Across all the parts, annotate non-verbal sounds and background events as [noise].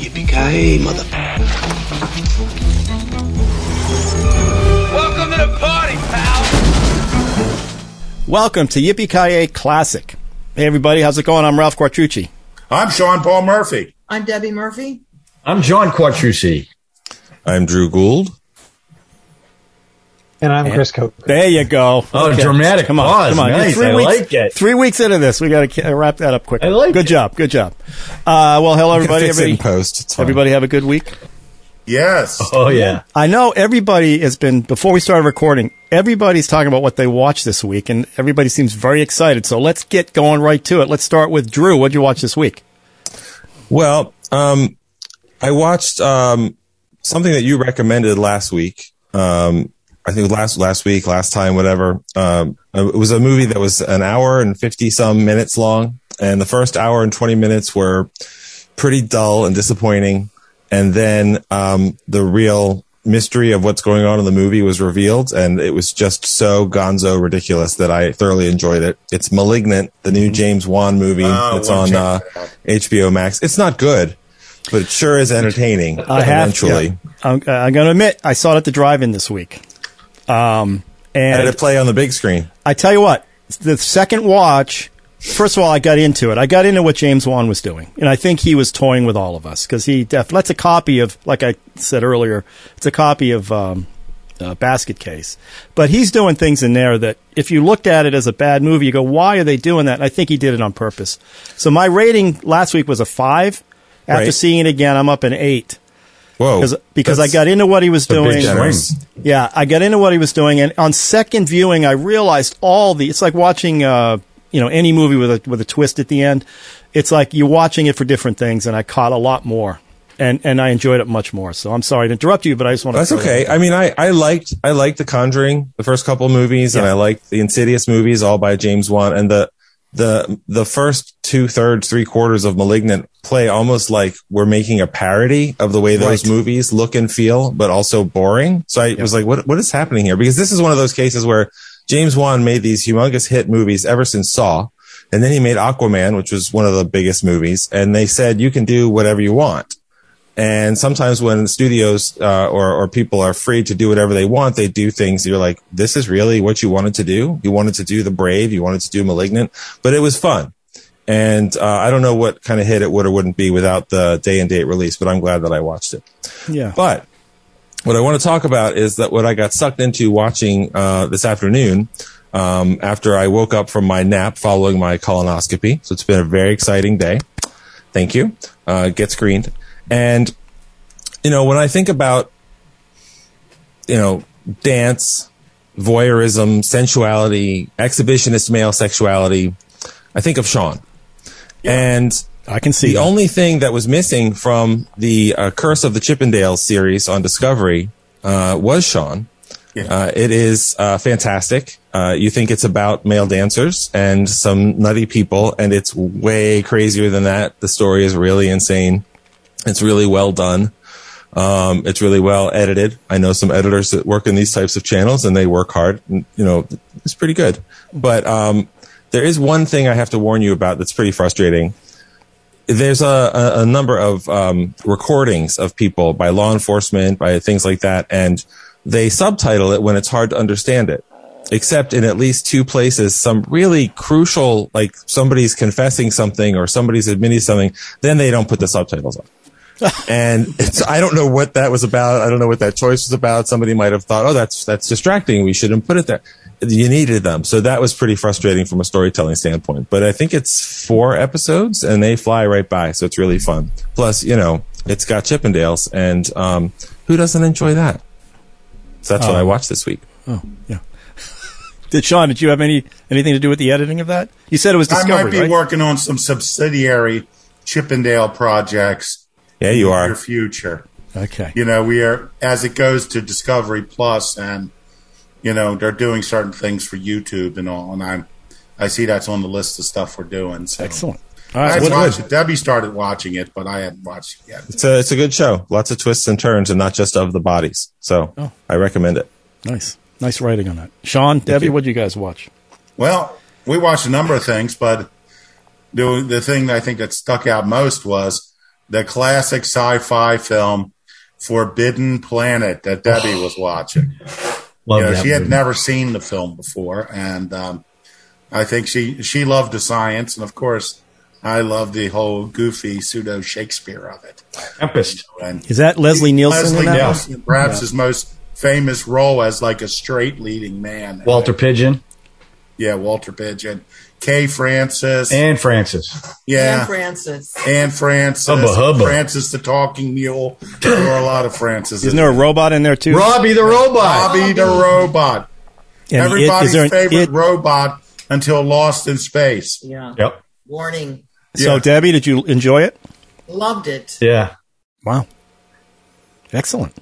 Yippee-ki-yay, mother... Welcome to the party, pal! Welcome to Yippee-ki-yay Classic. Hey everybody, how's it going? I'm Ralph Quartucci. I'm Sean Paul Murphy. I'm Debbie Murphy. I'm John Quattrucci. I'm Drew Gould. And I'm Chris Cope. There you go. Oh, dramatic Come on, pause. come on. Nice. Three I weeks, like it. Three weeks into this, we got to wrap that up quick. I like Good it. job. Good job. Uh, well, hello You can everybody. it in Everybody, post. It's everybody have a good week. Yes. Oh yeah. I know everybody has been before we started recording. Everybody's talking about what they watched this week, and everybody seems very excited. So let's get going right to it. Let's start with Drew. What'd you watch this week? Well, um, I watched um, something that you recommended last week. Um, I think last last week, last time, whatever. Um, it was a movie that was an hour and fifty some minutes long, and the first hour and twenty minutes were pretty dull and disappointing. And then um, the real mystery of what's going on in the movie was revealed, and it was just so gonzo ridiculous that I thoroughly enjoyed it. It's *Malignant*, the new James Wan movie. Oh, it's on uh. HBO Max. It's not good, but it sure is entertaining. I have eventually. yeah. I'm, I'm going to admit I saw it at the drive-in this week. Um, and it play on the big screen. I tell you what, the second watch, first of all, I got into it. I got into what James Wan was doing. And I think he was toying with all of us because he, def- that's a copy of, like I said earlier, it's a copy of, um, uh, Basket Case. But he's doing things in there that if you looked at it as a bad movie, you go, why are they doing that? And I think he did it on purpose. So my rating last week was a five. After Right. seeing it again, I'm up an eight Whoa. because because I got into what he was doing. Yeah, I got into what he was doing, and on second viewing, I realized all the. It's like watching, uh, you know, any movie with a with a twist at the end. It's like you're watching it for different things, and I caught a lot more, and and I enjoyed it much more. So I'm sorry to interrupt you, but I just want to. That's okay. I mean, I, I liked I liked The Conjuring, the first couple movies, and I liked the Insidious movies, all by James Wan, and the the the first two thirds, three quarters of *Malignant* play almost like we're making a parody of the way those Right. movies look and feel, but also boring. So I was like, what what is happening here? Because this is one of those cases where James Wan made these humongous hit movies ever since Saw. And then he made Aquaman, which was one of the biggest movies. And they said, you can do whatever you want. And sometimes when studios uh, or or people are free to do whatever they want, they do things. You're like, this is really what you wanted to do. You wanted to do the Brave. You wanted to do Malignant, but it was fun. And uh, I don't know what kind of hit it would or wouldn't be without the day and date release, but I'm glad that I watched it. Yeah. But what I want to talk about is that what I got sucked into watching uh, this afternoon um, after I woke up from my nap following my colonoscopy. So it's been a very exciting day. Thank you. Uh, get screened. And, you know, when I think about, you know, dance, voyeurism, sensuality, exhibitionist male sexuality, I think of Sean. And I can see the that. only thing that was missing from the uh, Curse of the Chippendales series on Discovery uh, was Sean. Uh, it is uh, fantastic. Uh, you think it's about male dancers and some nutty people, and it's way crazier than that. The story is really insane. It's really well done. Um, it's really well edited. I know some editors that work in these types of channels, and they work hard. And, you know, it's pretty good. But um, there is one thing I have to warn you about that's pretty frustrating there's a, a, a number of um, recordings of people by law enforcement, by things like that, and they subtitle it when it's hard to understand it. Except in at least two places, some really crucial, like somebody's confessing something or somebody's admitting something, then they don't put the subtitles on. And it's, I don't know what that was about. I don't know what that choice was about. Somebody might have thought, oh, that's, that's distracting. We shouldn't put it there. You needed them. So that was pretty frustrating from a storytelling standpoint. But I think it's four episodes and they fly right by. So it's really fun. Plus, you know, it's got Chippendales and, um, who doesn't enjoy that? So that's what I watched this week. Oh, yeah. [laughs] Did Sean? Did you have any anything to do with the editing of that? You said it was I might be right? working on some subsidiary Chippendale projects Yeah, you are. your future. Okay. You know, we are as it goes to Discovery Plus, and you know they're doing certain things for YouTube and all, and I'm I see that's on the list of stuff we're doing. So. Excellent. All I right. hadn't What, watched it. Debbie started watching it, but I hadn't watched it yet. It's a, it's a good show. Lots of twists and turns and not just of the bodies. So Oh. I recommend it. nice. Nice writing on that. Sean, Debbie, you. what did you guys watch? Well, we watched a number of things, but the the thing that I think that stuck out most was the classic sci-fi film Forbidden Planet that Debbie was [sighs] watching. Love You know, that she had never seen the film before, and um, I think she she loved the science, and of course, I love the whole goofy pseudo Shakespeare of it. Tempest. And Is that Leslie Nielsen Leslie in that? one? Nielsen, perhaps his most famous role as like a straight leading man. Walter Pidgeon yeah, Walter Pidgeon, Kay Francis, and Francis. yeah, And Francis. and Francis, Hubba hubba. Francis the talking mule. There were a lot of Francis. Isn't there a robot in there too? Robbie the robot. Robbie the robot? And it- Everybody's is there an favorite it- robot until Lost in Space. Yeah. Yep. Warning. So, Yeah. Debbie, did you enjoy it? Loved it. Yeah. Wow. Excellent.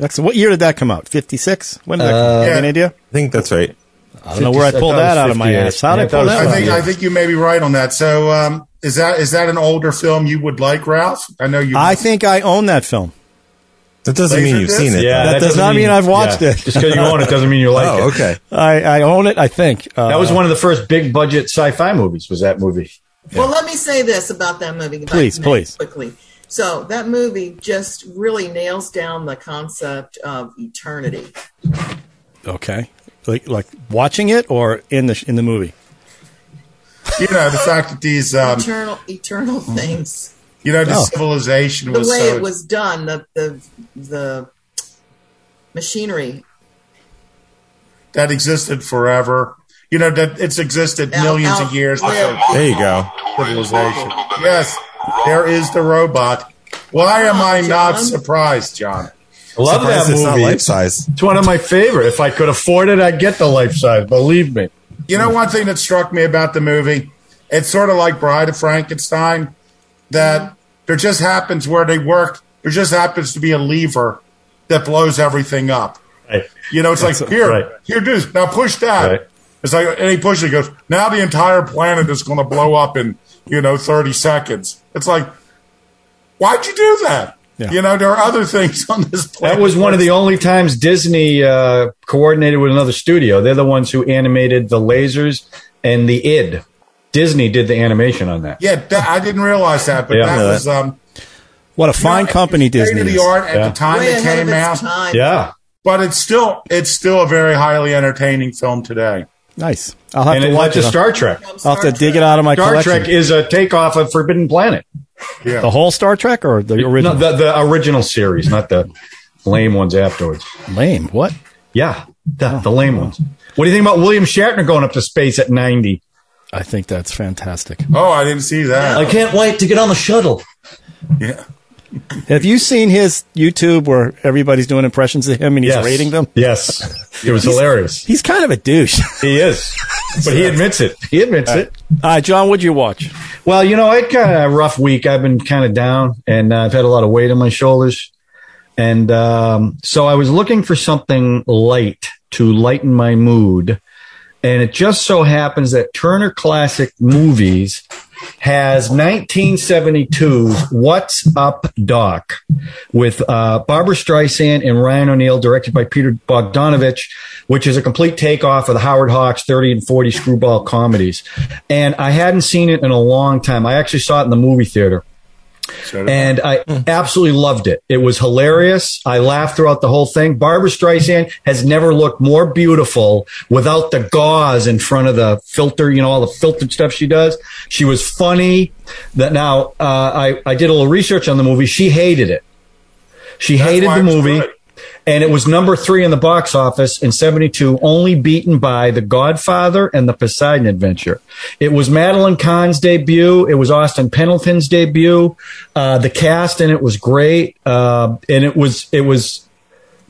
Excellent. What year did that come out? 56? When did that come out? Uh, yeah. Have any idea? I think that's right. I don't know where I 56, pulled I that out of my ass. How Yeah, did I I pull it was that I out? think I think you may be right on that. So um, is that is that an older film you would like, Ralph? I know you. I think I own that film. That doesn't mean you've Laserdisc? seen it. Yeah, That does doesn't not mean I've watched it. Just because you own it doesn't mean you like Oh, it. okay. I, I own it, I think. Uh, That was one of the first big budget sci-fi movies. Was that movie? Well, let me say this about that movie. Please, please. Quickly. So that movie just really nails down the concept of eternity. Okay. Like, like watching it or in the, in the movie? you know the fact that these um, eternal eternal things. you know the Oh. civilization The was way so it was done, the the the machinery. that existed forever. You know that it's existed Now- millions now- of years where- before There you go. civilization. Yes, there is the robot. Why am I not surprised, John? I love Surprised that it's not movie. life size. It's one of my favorite. If I could afford it, I'd get the life size. Believe me. You know one thing that struck me about the movie? It's sort of like Bride of Frankenstein, that there just happens where they work. There just happens to be a lever that blows everything up. Right. You know, it's like here, right. here, do this. Now push that. Right. It's like, and he pushes. He goes. Now the entire planet is going to blow up in you know thirty seconds. It's like, why'd you do that? Yeah. You know, there are other things on this planet. That was one of the only times Disney uh, coordinated with another studio. They're the ones who animated the lasers and the id. Disney did the animation on that. Yeah, that, I didn't realize that, but Yeah. that Yeah. was um, What a fine no, company it's state Disney of the is. art at Yeah. the time way it came out. time. Yeah. But it's still it's still a very highly entertaining film today. Nice. I'll have And to it watch led it. Star Trek. I'll have to dig it out of my car. Star collection. Trek is a takeoff of Forbidden Planet. Yeah. the whole Star Trek or the original? No, the, the original series, not the lame ones afterwards. Lame. What? Yeah, the, the lame ones. What do you think about William Shatner going up to space at 90? I think that's fantastic. oh, I didn't see that. I can't wait to get on the shuttle. Yeah. Have you seen his YouTube where everybody's doing impressions of him and he's Yes. rating them? Yes. It was hilarious. He's kind of a douche. He is. But he admits it. He admits it. All right, John, what'd you watch? Well, you know, I had kind of a rough week. I've been kind of down and uh, I've had a lot of weight on my shoulders. And um, so I was looking for something light to lighten my mood. And it just so happens that Turner Classic Movies has 1972's What's Up Doc with uh, Barbra Streisand and Ryan O'Neal, directed by Peter Bogdanovich, which is a complete takeoff of the Howard Hawks 30 and 40 screwball comedies. And I hadn't seen it in a long time. I actually saw it in the movie theater and I absolutely loved it. It was hilarious. I laughed throughout the whole thing. Barbra Streisand has never looked more beautiful without the gauze in front of the filter, you know, all the filtered stuff she does. She was funny. That now, uh, I, I did a little research on the movie. She hated it. She That's hated the movie. good. And it was number three in the box office in 72, only beaten by The Godfather and The Poseidon Adventure. It was Madeline Kahn's debut. It was Austin Pendleton's debut. Uh, the cast in it was great. Uh, and it was, it was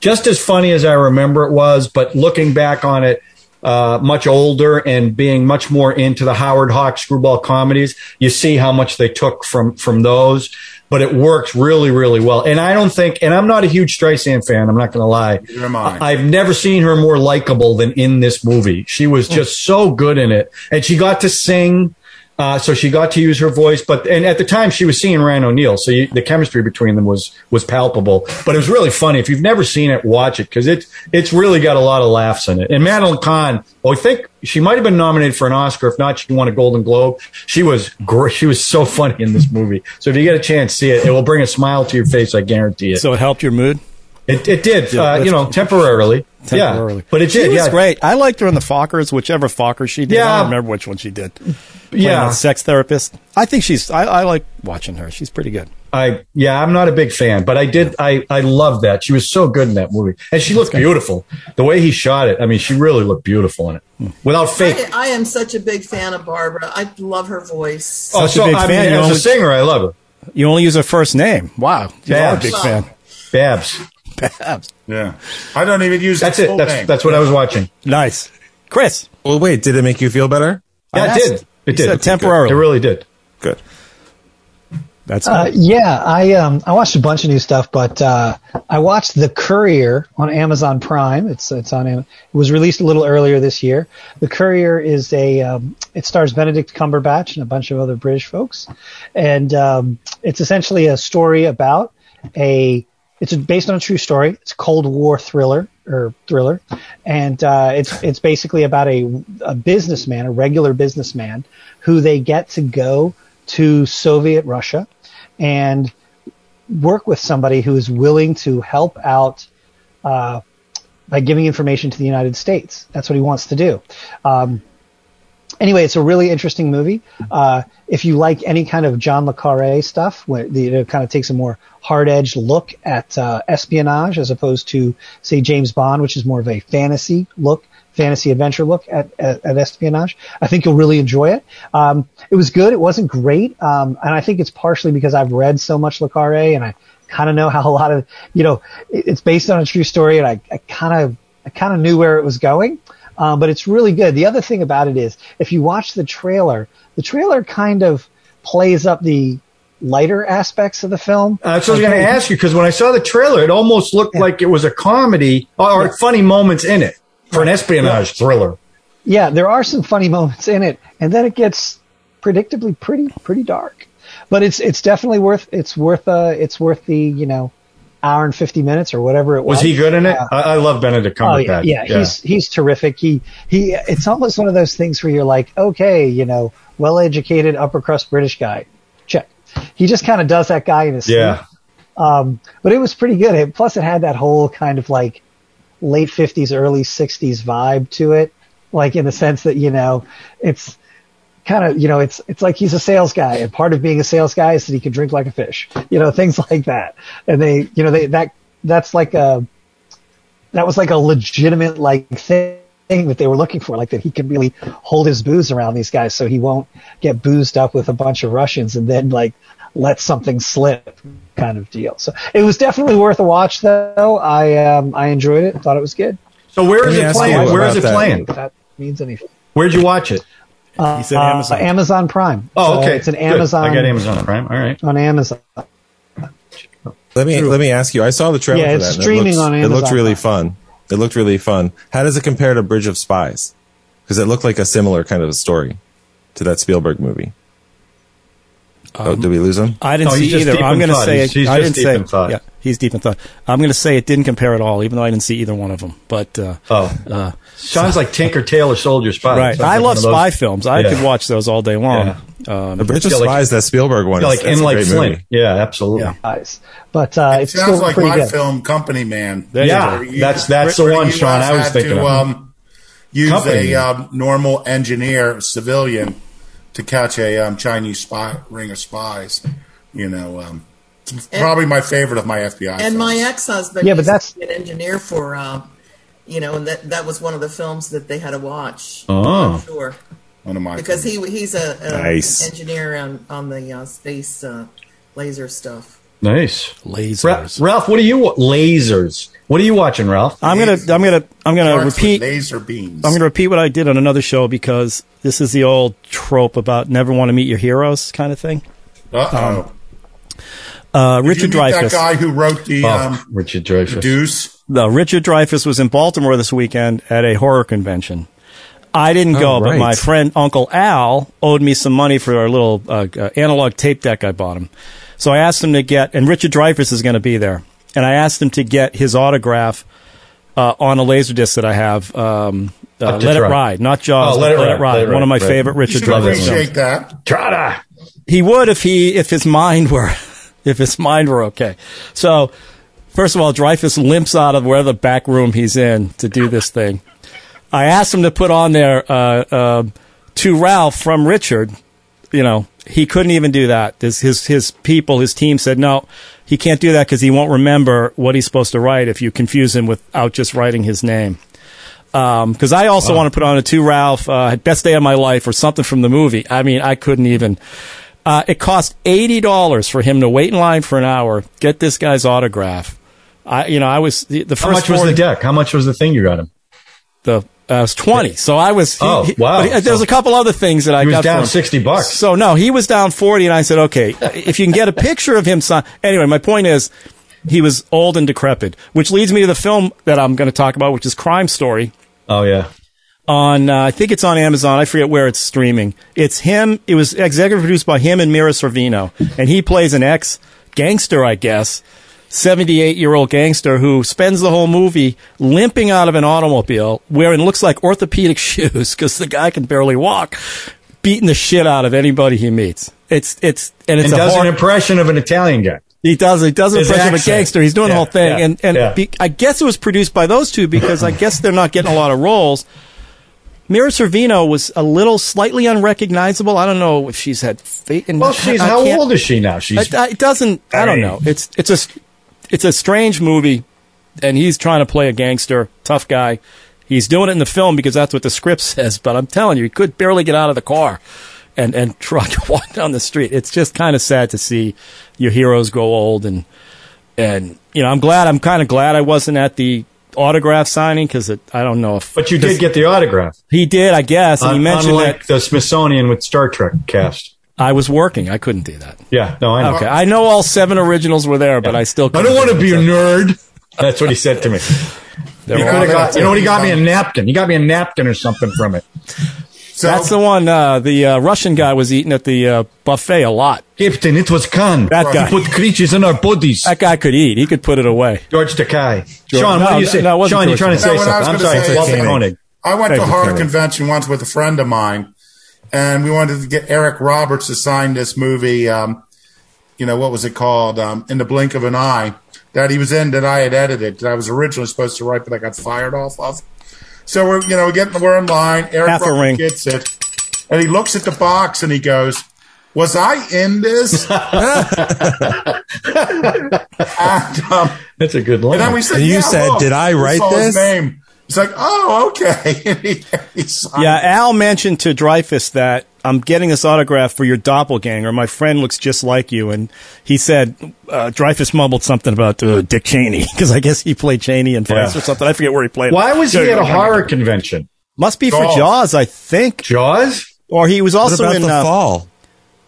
just as funny as I remember it was, but looking back on it, uh, much older and being much more into the Howard Hawk screwball comedies, you see how much they took from from those. But it works really, really well. And I don't think, and I'm not a huge Streisand fan. I'm not going to lie. Neither am I. I've never seen her more likable than in this movie. She was just so good in it, and she got to sing. Uh, so she got to use her voice, but and at the time she was seeing Ryan O'Neal, so you, the chemistry between them was was palpable. But it was really funny. If you've never seen it, watch it because it's it's really got a lot of laughs in it. And Madeline Kahn, well, I think she might have been nominated for an Oscar. If not, she won a Golden Globe. She was great. She was so funny in this movie. So if you get a chance, see it. It will bring a smile to your face. I guarantee it. So it helped your mood. It, it did, Yeah, uh, you know, temporarily. Temporarily. Yeah, but it she did. was yeah, great. I liked her in the Fockers, whichever Fokker she did. I don't remember which one she did. Playing Yeah, that sex therapist. I think she's. I, I like watching her. She's pretty good. I yeah, I'm not a big fan, but I did. I I love that she was so good in that movie, and she looked beautiful. The way he shot it, I mean, she really looked beautiful in it, hmm. without fake. I, I am such a big fan of Barbara. I love her voice. Oh, Such a oh, so big I fan, mean, as only- a singer, I love her. You only use her first name. Wow, you are a big fan. Babs. Babs. Yeah. I don't even use That's it. full That's name. that's what I was watching. Nice, Chris. Well, wait, did it make you feel better? Yeah, I it did. It did. said temporarily. It really did. Good. That's Uh, good. yeah, I um I watched a bunch of new stuff, but uh, I watched The Courier on Amazon Prime. It's it's on it was released a little earlier this year. The Courier is a um, it stars Benedict Cumberbatch and a bunch of other British folks, and um, it's essentially a story about a it's based on a true story. It's a Cold War thriller or thriller, and uh, it's it's basically about a a businessman, a regular businessman, who they get to go to Soviet Russia and work with somebody who is willing to help out uh, by giving information to the United States. That's what he wants to do. Um, anyway, it's a really interesting movie. Uh, if you like any kind of John le Carre stuff, where the, it kind of takes a more hard-edged look at uh, espionage as opposed to, say, James Bond, which is more of a fantasy look, fantasy adventure look at, at, at espionage. I think you'll really enjoy it. Um, it was good. It wasn't great, um, and I think it's partially because I've read so much le Carre and I kind of know how a lot of, you know, it- it's based on a true story, and I kind of, I kind of knew where it was going. Um, but it's really good. The other thing about it is, if you watch the trailer, the trailer kind of plays up the lighter aspects of the film. Uh, that's what I was going to ask you because when I saw the trailer, it almost looked like it was a comedy or Yeah. funny moments in it for an espionage thriller. Yeah, there are some funny moments in it, and then it gets predictably pretty pretty dark. But it's it's definitely worth it's worth uh it's worth the you know hour and fifty minutes or whatever it was. Was he good in it? Uh, I, I love Benedict Oh Cumberbatch. yeah, yeah, he's he's terrific. He he. It's almost one of those things where you're like, okay, you know, well-educated upper crust British guy, check. He just kind of does that guy in his sleep. yeah. Um, but it was pretty good. It, plus, it had that whole kind of like late '50s, early '60s vibe to it, like in the sense that you know, it's kind of you know, it's it's like he's a sales guy, and part of being a sales guy is that he can drink like a fish, you know, [laughs] things like that. And they, you know, they that that's like a that was like a legitimate like thing that they were looking for, like that he can really hold his booze around these guys so he won't get boozed up with a bunch of Russians and then like let something slip kind of deal. So it was definitely worth a watch though. I um I enjoyed it, thought it was good. So where Let is me it playing? Where is it that. playing? That means anything. Where'd you watch it? He said Uh, Amazon. Amazon Prime. Oh, So okay. it's an Good. Amazon I got Amazon Prime. All right. on Amazon. Let me let me ask you. I saw the trailer. Yeah, for it's that, and streaming it looks, on It looked really fun. It looked really fun. How does it compare to Bridge of Spies? Because it looked like a similar kind of a story to that Spielberg movie. oh, did we lose him? I didn't No, see either. I'm going to say He's- he's I didn't deep say. in thought. Yeah, he's deep in thought. I'm going to say it didn't compare at all, even though I didn't see either one of them. But uh, Oh, uh, sounds like Tinker Tailor Soldier Spy. right, Sounds I like love one those- spy films. I Yeah. could watch those all day long. The Um, Bridge of feel like- Spies, that Spielberg one. Like in like great Flint. movie. Yeah, absolutely. Yeah. Guys. But uh, it's Sounds still like pretty my good. film, Company Man. there Yeah. You- that's that's the one, Sean. I was thinking to, of. um, use Company a um, normal engineer, civilian, to catch a um, Chinese spy ring of spies. You know, um, it's probably my favorite of my FBI. And films. my ex-husband, Yeah, but that's- an engineer for, uh, you know, and that that was one of the films that they had to watch. Oh. I'm sure, one of my because he he's a, a Nice. engineer on on the uh, space uh, laser stuff. Nice. Lasers. Ra- Ralph, what are you wa- lasers? What are you watching, Ralph? I'm gonna I'm gonna I'm gonna Starts repeat. laser beams. I'm going to repeat what I did on another show because this is the old trope about never want to meet your heroes kind of thing. Uh oh. Uh, Richard meet that Dreyfuss. guy who wrote the Oh, um, Richard Dreyfuss. Deuce. No, Richard Dreyfuss was in Baltimore this weekend at a horror convention. I didn't go, Oh, but my friend Uncle Al owed me some money for a little uh, uh, analog tape deck I bought him. So I asked him to get, and Richard Dreyfuss is going to be there, and I asked him to get his autograph uh, on a laser disc that I have. Um, uh, Up to Let It Try. Ride, not Jaws. Oh, but Let It Let It Ride, Ride. Let It One of my right. favorite Richard should Dreyfuss films. appreciate that. Trotter. He would if he if his mind were if his [laughs] mind were okay. So first of all, Dreyfuss limps out of where the back room he's in to do this thing. I asked him to put on there uh, uh, to Ralph from Richard. You know, he couldn't even do that. His his his people, his team said no, he can't do that because he won't remember what he's supposed to write if you confuse him without just writing his name. Because I also want to put on a to Ralph uh, best day of my life or something from the movie. I mean, I couldn't even. Uh, it cost eighty dollars for him to wait in line for an hour, get this guy's autograph. I, you know, I was the, the first. How much was the deck? How much was the thing you got him? The uh, it was twenty. So I was. he- Oh, wow. he- there was a couple other things that I He was got down sixty bucks. So no, he was down forty, and I said, okay, if you can get a picture of him, sign. Anyway, my point is, he was old and decrepit, which leads me to the film that I'm going to talk about, which is Crime Story Oh yeah. On uh, I think it's on Amazon. I forget where it's streaming. It's him. It was executive produced by him and Mira Sorvino, and he plays an ex gangster, I guess, seventy eight year old gangster who spends the whole movie limping out of an automobile, wearing looks like orthopedic [laughs] shoes because the guy can barely walk, beating the shit out of anybody he meets. It's it's and it's And a does hor- an impression of an Italian guy. he does. He does impression of a gangster. He's doing the whole thing, yeah, and and yeah. be, I guess it was produced by those two because I guess they're not getting a lot of roles. Mira Sorvino was a little slightly unrecognizable. I don't know if she's had fate. Well, she's I how can't- old is she now? She's It, it doesn't. I don't know. It's it's a it's a strange movie, and he's trying to play a gangster, tough guy. He's doing it in the film because that's what the script [laughs] says. But I'm telling you, he could barely get out of the car and and [laughs] try to walk down the street. It's just kind of sad to see your heroes grow old and and you know I'm glad I'm kind of glad I wasn't at the autograph signing because I don't know if but you did get the autograph. he did I guess and he mentioned unlike that the Smithsonian with Star Trek cast. I was working I couldn't do that. Yeah, no, I know. Okay, I know all seven originals were there, but I still I don't want to be a nerd. That's what he said to me. There He could have got, you know what? He got me a napkin. He got me a napkin or something from it. So That's the one uh, the uh, Russian guy was eating at the uh, buffet a lot. Captain, it was Khan. That guy. He put creatures in our bodies. That guy could eat. He could put it away. George Takei. Sean, what No, do you say? no, it Sean, you're trying to say No, I was something. I'm sorry. say It's is- Walter Koenig. I went to a Thank you, horror convention once with a friend of mine, and we wanted to get Eric Roberts to sign this movie. Um, you know what was it called? Um, in the blink of an eye that he was in that I had edited that I was originally supposed to write, but I got fired off of. So we're you know we're getting we're in line. Eric Half a ring. gets it, and he looks at the box and he goes. Was I in this? [laughs] and, um, That's a good line. and then we said, And you yeah, said, look, "Did I write saw his this?" Name. It's like, oh, okay. [laughs] He- he Yeah, Al mentioned to Dreyfuss that I'm getting this autograph for your doppelganger. My friend looks just like you, and he said uh, Dreyfuss mumbled something about uh, Dick Cheney [laughs] because I guess he played Cheney in Vice Yeah. or something. I forget where he played. Why was he at a horror convention? Must be for Jaws. Jaws, I think, Jaws? or he was What also about in. the uh, fall?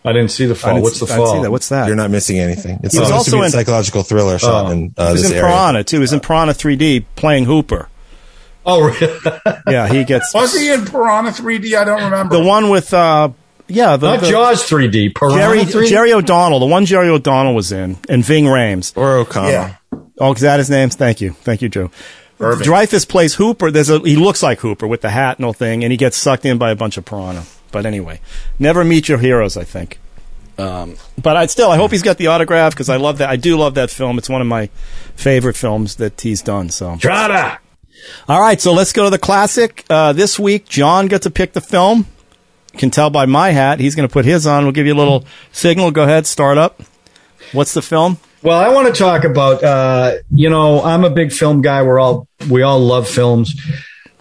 I didn't see the I fall. didn't- What's the I didn't fall? see that. What's that? You're not missing anything. It's He was supposed to also be a in- psychological thriller shot Oh. in uh, he was this in area. Piranha too. He was in Piranha 3D playing Hooper. Oh, really? [laughs] Yeah, he gets Was he in Piranha 3D? I don't remember. the one with. uh Yeah, the, Not the- Jaws 3D. Piranha Jerry 3D? Jerry O'Donnell, the one Jerry O'Donnell was in, and Ving Rhames. Or O'Connell. yeah. Oh, is that his name? Thank you, thank you, Joe. Irving. Dreyfuss plays Hooper. There's a he looks like Hooper with the hat and all thing, and he gets sucked in by a bunch of piranha. But anyway, never meet your heroes. I think. Um, but I still I hope he's got the autograph because I love that. I do love that film. It's one of my favorite films that he's done. So Trotter. All right, so let's go to the classic. Uh, this week, John got to pick the film. You can tell by my hat. He's going to put his on. We'll give you a little signal. Go ahead, start up. What's the film? Well, I want to talk about. Uh, you know, I'm a big film guy. We're all we all love films.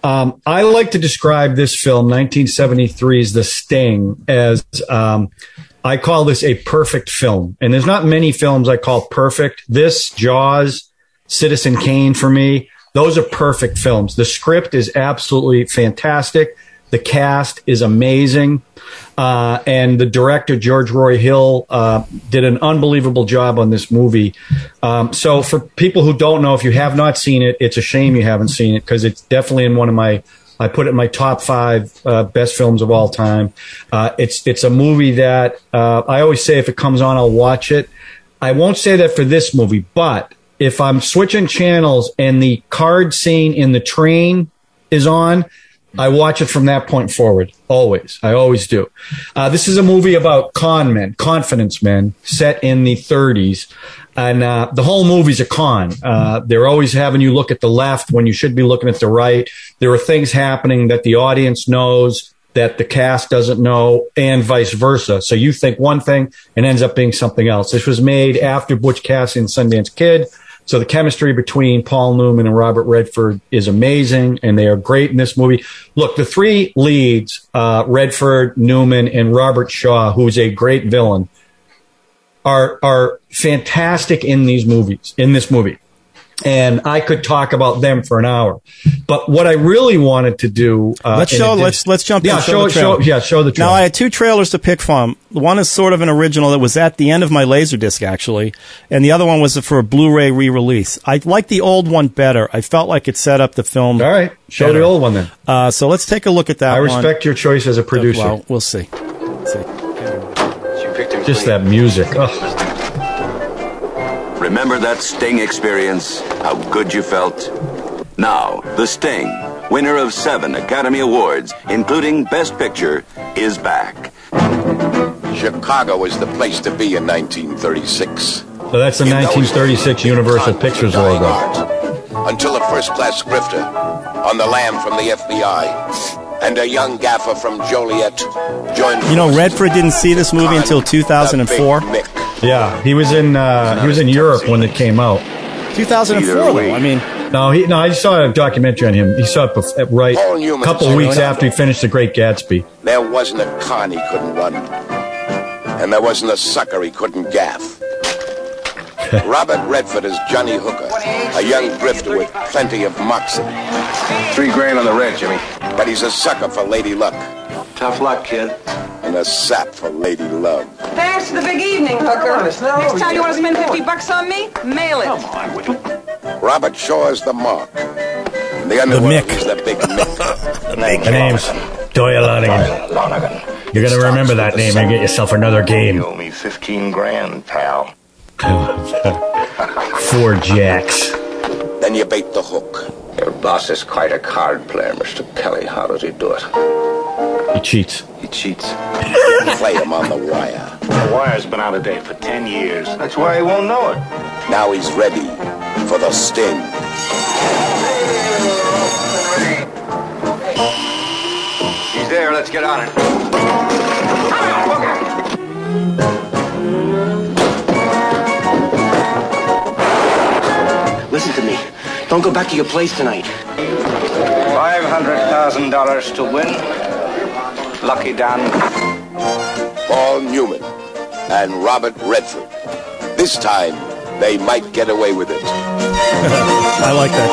Um, I like to describe this film, 1973's The Sting, as um, I call this a perfect film. And there's not many films I call perfect. This, Jaws, Citizen Kane for me, those are perfect films. The script is absolutely fantastic. The cast is amazing. Uh, and the director, George Roy Hill, uh, did an unbelievable job on this movie. Um, so, for people who don't know, if you have not seen it, it's a shame you haven't seen it because it's definitely in one of my I put it in my top five uh, best films of all time. Uh, it's it's a movie that uh, I always say if it comes on, I'll watch it. I won't say that for this movie, but if I'm switching channels and the card scene in the train is on, I watch it from that point forward. Always. I always do. Uh, this is a movie about con men, confidence men, set in the 30s. And uh, the whole movie's a con. Uh, they're always having you look at the left when you should be looking at the right. There are things happening that the audience knows that the cast doesn't know, and vice versa. So you think one thing and ends up being something else. This was made after Butch Cassidy and Sundance Kid. So the chemistry between Paul Newman and Robert Redford is amazing, and they are great in this movie. Look, the three leads, uh, Redford, Newman, and Robert Shaw, who's a great villain, are are fantastic in these movies. In this movie, and I could talk about them for an hour. But what I really wanted to do, uh, let's show. addition- let's let's jump. Yeah, in, show, the show, yeah, show the trailer. Now I had two trailers to pick from. One is sort of an original that was at the end of my Laserdisc actually, and the other one was for a Blu-ray re-release. I like the old one better. I felt like it set up the film. All right, show better. the old one then. Uh, so let's take a look at that. I one. respect your choice as a producer. Well, we'll see. Let's see. Just that music. Ugh. Remember that Sting experience? How good you felt? Now, The Sting, winner of seven Academy Awards, including Best Picture, is back. Chicago was the place to be in 1936. So that's the 1936 Universal Pictures logo. Until a first class grifter on the lam from the FBI and a young gaffer from Joliet joined. You know, Redford didn't see this movie until 2004. Yeah, he was in uh, he was in Europe when it came out. 2004, though. I mean, no, he no. I saw a documentary on him. He saw it bef- right Paul a Newman. couple weeks after he finished The Great Gatsby. There wasn't a con he couldn't run, and there wasn't a sucker he couldn't gaff. [laughs] Robert Redford is Johnny Hooker, a young grifter with plenty of moxie. Three grand on the red, Jimmy. But he's a sucker for Lady Luck. Tough luck, kid. And a sap for Lady Love. Thanks for the big evening, Hooker. Next time you want to spend 50 bucks on me, mail it. Come on, witch. Robert Shaw is the mark. And the underworld is the big Mick. [laughs] The name's Doyle Lonnegan. You're gonna remember that name and get yourself another game. You owe me 15 grand, pal. [laughs] Four jacks. Then you bait the hook. Your boss is quite a card player, Mr. Kelly. How does he do it? He cheats. He cheats. Play him on the wire. The wire's been out of date for 10 years. That's why he won't know it. Now he's ready for the sting. He's there. Let's get on it. Listen to me. Don't go back to your place tonight. $500,000 to win. Lucky Dan. Paul Newman and Robert Redford. This time, they might get away with it. [laughs] I like that.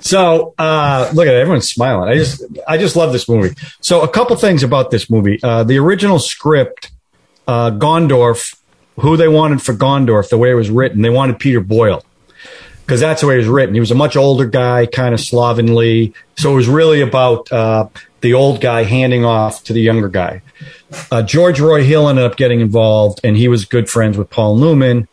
So uh, look at it, everyone's smiling. I just I just love this movie. So a couple things about this movie. Uh, the original script, uh, Gondorf, who they wanted for Gondorf, the way it was written, they wanted Peter Boyle because that's the way it was written. He was a much older guy, kind of slovenly. So it was really about uh, the old guy handing off to the younger guy. Uh, George Roy Hill ended up getting involved, and he was good friends with Paul Newman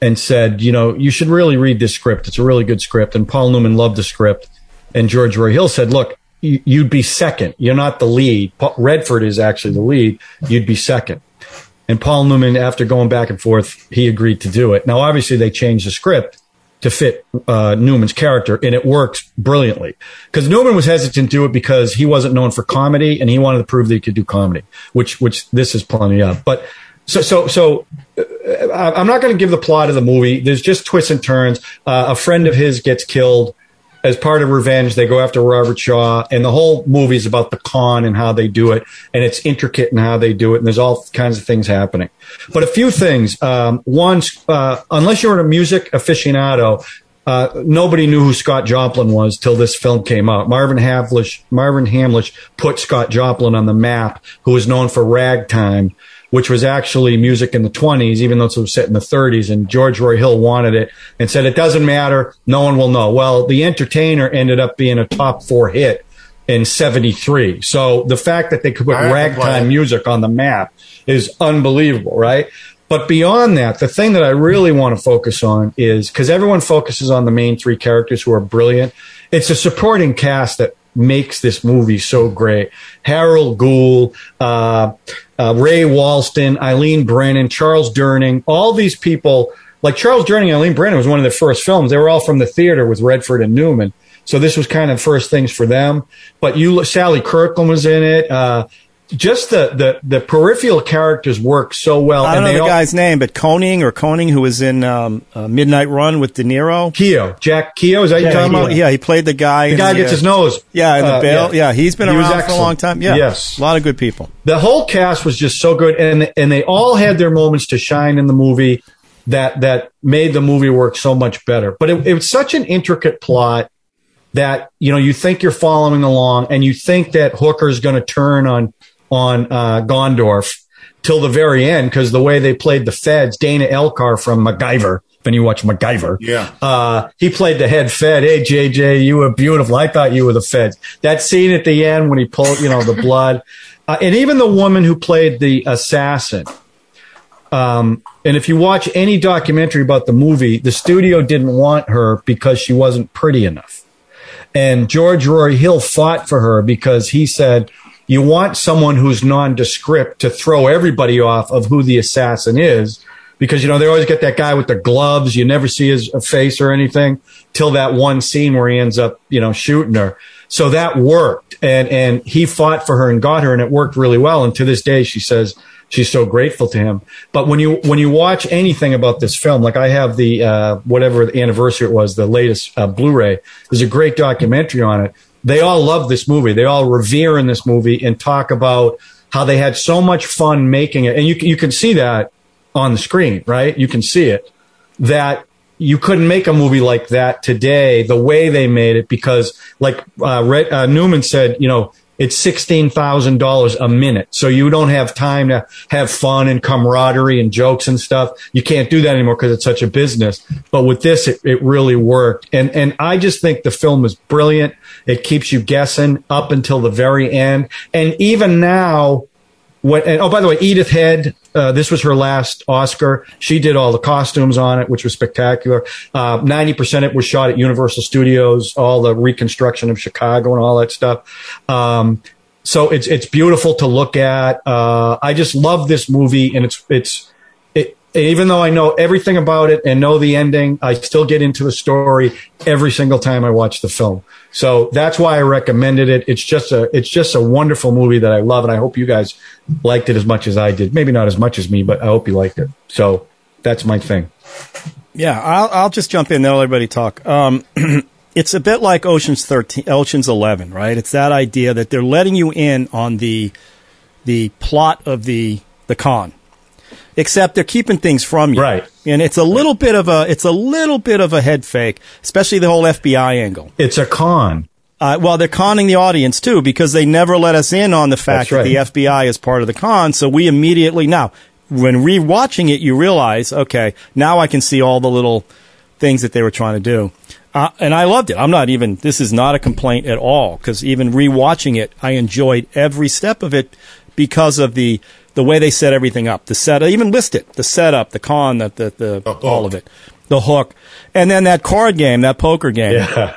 and said, you know, you should really read this script. It's a really good script. And Paul Newman loved the script. And George Roy Hill said, look, you- you'd be second. You're not the lead. Redford is actually the lead. You'd be second. And Paul Newman, after going back and forth, he agreed to do it. Now, obviously, they changed the script to fit uh, Newman's character, and it works brilliantly. Because Newman was hesitant to do it because he wasn't known for comedy, and he wanted to prove that he could do comedy, which which this is plenty of. But so so so, uh, I'm not going to give the plot of the movie. There's just twists and turns. Uh, a friend of his gets killed as part of revenge. They go after Robert Shaw, and the whole movie is about the con and how they do it, and it's intricate in how they do it, and there's all kinds of things happening. But a few things. Um, uh, unless you're a music aficionado, uh, nobody knew who Scott Joplin was till this film came out. Marvin Hamlish, Marvin Hamlish put Scott Joplin on the map, who was known for ragtime, which was actually music in the 20s, even though it was set in the 30s. And George Roy Hill wanted it and said, it doesn't matter. No one will know. Well, The Entertainer ended up being a top four hit in 73. So the fact that they could put I have to play ragtime music on the map is unbelievable, right? But beyond that, the thing that I really want to focus on is because everyone focuses on the main three characters who are brilliant. It's a supporting cast that makes this movie so great. Harold Gould, uh, uh, Ray Walston, Eileen Brennan, Charles Durning, all these people. Like Charles Durning and Eileen Brennan was one of the first films. They were all from the theater with Redford and Newman. So this was kind of first things for them. But you, Sally Kirkland was in it. Uh, just the, the, the peripheral characters work so well. I don't and know the all- guy's name, but Koning or Koning, who was in um, uh, Midnight Run with De Niro. Kehoe, Jack Kehoe, is that you Yeah, talking he, about? yeah, he played the guy. The guy gets uh, his nose. Yeah, in the uh, bail. Yeah. he's been He around for a long time. Yeah, Yes. a lot of good people. the whole cast was just so good and and they all had their moments to shine in the movie that that made the movie work so much better but it, it was such an intricate plot that you know you think you're following along and you think that hooker's going to turn on on uh, gondorf till the very end because the way they played the feds dana elcar from macgyver when you watch macgyver Yeah. uh, he played the head fed. Hey, JJ, you were beautiful. I thought you were the feds. That scene at the end when he pulled, you know, the [laughs] blood. Uh, and even the woman who played the assassin. Um, and if you watch any documentary about the movie, the studio didn't want her because she wasn't pretty enough. And George Roy Hill fought for her because he said, you want someone who's nondescript to throw everybody off of who the assassin is. Because, you know, they always get that guy with the gloves. You never see his face or anything till that one scene where he ends up, you know, shooting her. So that worked. And, and he fought for her and got her and it worked really well. And to this day, she says she's so grateful to him. But when you, when you watch anything about this film, like I have the, uh, whatever the anniversary it was, the latest uh, Blu-ray, there's a great documentary on it. They all love this movie. They all revere in this movie and talk about how they had so much fun making it. And you, you can see that on the screen, right? You can see it that you couldn't make a movie like that today the way they made it because like uh, Red, uh, Newman said, you know, it's $16,000 a minute. So you don't have time to have fun and camaraderie and jokes and stuff. You can't do that anymore because it's such a business. But with this, it, it really worked. And, and I just think the film is brilliant. It keeps you guessing up until the very end. And even now, what, and, oh, by the way, Edith Head, uh, this was her last Oscar. She did all the costumes on it, which was spectacular. Uh, 90% of it was shot at Universal Studios, all the reconstruction of Chicago and all that stuff. Um, so it's, it's beautiful to look at. Uh, I just love this movie and it's, it's, it, even though I know everything about it and know the ending, I still get into the story every single time I watch the film. So that's why I recommended it. It's just a, it's just a wonderful movie that I love. And I hope you guys liked it as much as I did. Maybe not as much as me, but I hope you liked it. So that's my thing. Yeah, I'll, I'll just jump in. Let everybody talk. Um, [clears throat] it's a bit like Ocean's thirteen, Ocean's Eleven, right? It's that idea that they're letting you in on the the plot of the the con, except they're keeping things from you, Right. And it's a little bit of a it's a little bit of a head fake, especially the whole FBI angle. It's a con. Uh, well, they're conning the audience too because they never let us in on the fact right. that the FBI is part of the con. So we immediately now, when rewatching it, you realize, okay, now I can see all the little things that they were trying to do. Uh, and I loved it. I'm not even. This is not a complaint at all because even rewatching it, I enjoyed every step of it because of the the way they set everything up. The set, even list it, the setup, the con, the the, the all of it, the hook, and then that card game, that poker game. Yeah.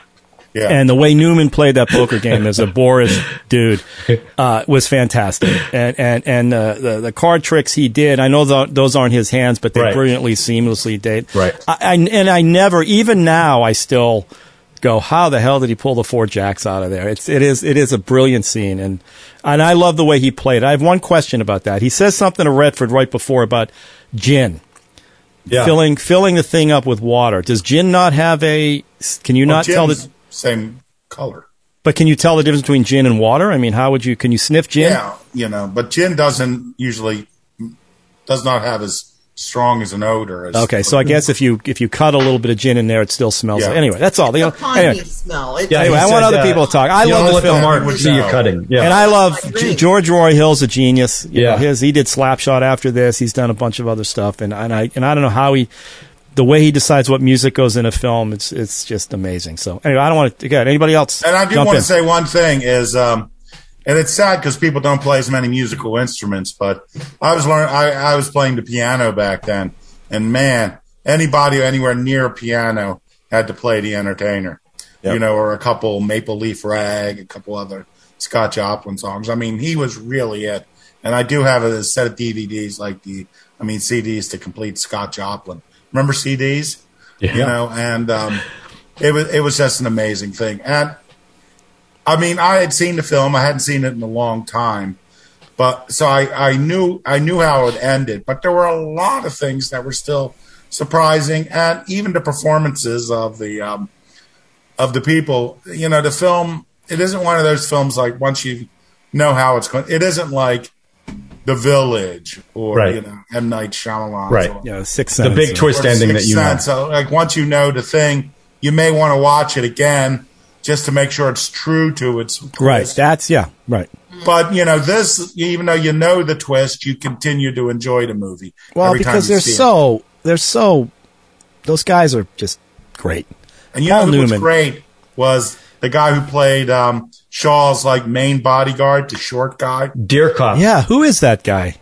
Yeah. And the way Newman played that poker game as a Boris [laughs] dude uh, was fantastic. And and and uh, the the card tricks he did, I know tho- those aren't his hands, but they Right. brilliantly, seamlessly did. Right. I, I, and I never, even now, I still go, how the hell did he pull the four jacks out of there? It's it is it is a brilliant scene, and and I love the way he played. I have one question about that. He says something to Redford right before about gin. Yeah. Filling filling the thing up with water. Does gin not have a? Can you Well, not tell the? same color. But can you tell the difference between gin and water? I mean, how would you? Can you sniff gin? Yeah, you know, but gin doesn't usually does not have as strong as an odor. As, Okay, so I guess if you if you cut a little bit of gin in there, it still smells. Yeah. Anyway, that's all. The- The piney anyway, smell. It, Yeah, Anyway, I want other uh, people to talk. I you love don't the let film. the mark see you No. cutting. Yeah. And I love I George Roy Hill's a genius. You Yeah. know, his he did Slapshot after this. He's done a bunch of other stuff, and and I and I don't know how he, the way he decides what music goes in a film. It's it's just amazing. So anyway, I don't want to. Again, anybody else? And I do want in. to say one thing is, um, and it's sad because people don't play as many musical instruments. But I was learning, I, I was playing the piano back then, and man, anybody anywhere near a piano had to play the entertainer, Yep. you know, or a couple Maple Leaf Rag, a couple other Scott Joplin songs. I mean, he was really it. And I do have a set of DVDs, like the, I mean, CDs to complete Scott Joplin. Remember CDs? Yeah. You know, and um, it was it was just an amazing thing. And I mean, I had seen the film. I hadn't seen it in a long time, but so I, I knew I knew how it ended. But there were a lot of things that were still surprising, and even the performances of the um, of the people. You know, the film. It isn't one of those films like once you know how it's going. It isn't like The Village or Right. you know M Night Shyamalan. Right. or- Yeah, six the big twist ending that Sixth you know. Sense. So, like once you know the thing, you may want to watch it again just to make sure it's true to its Right. twist. That's yeah. Right. But you know this, even though you know the twist, you continue to enjoy the movie. Well, every because you they're see it. so they're so those guys are just great. And you Paul know what's Newman. great was the guy who played um, Shaw's like main bodyguard, the short guy. Dierkop. Yeah. Who is that guy?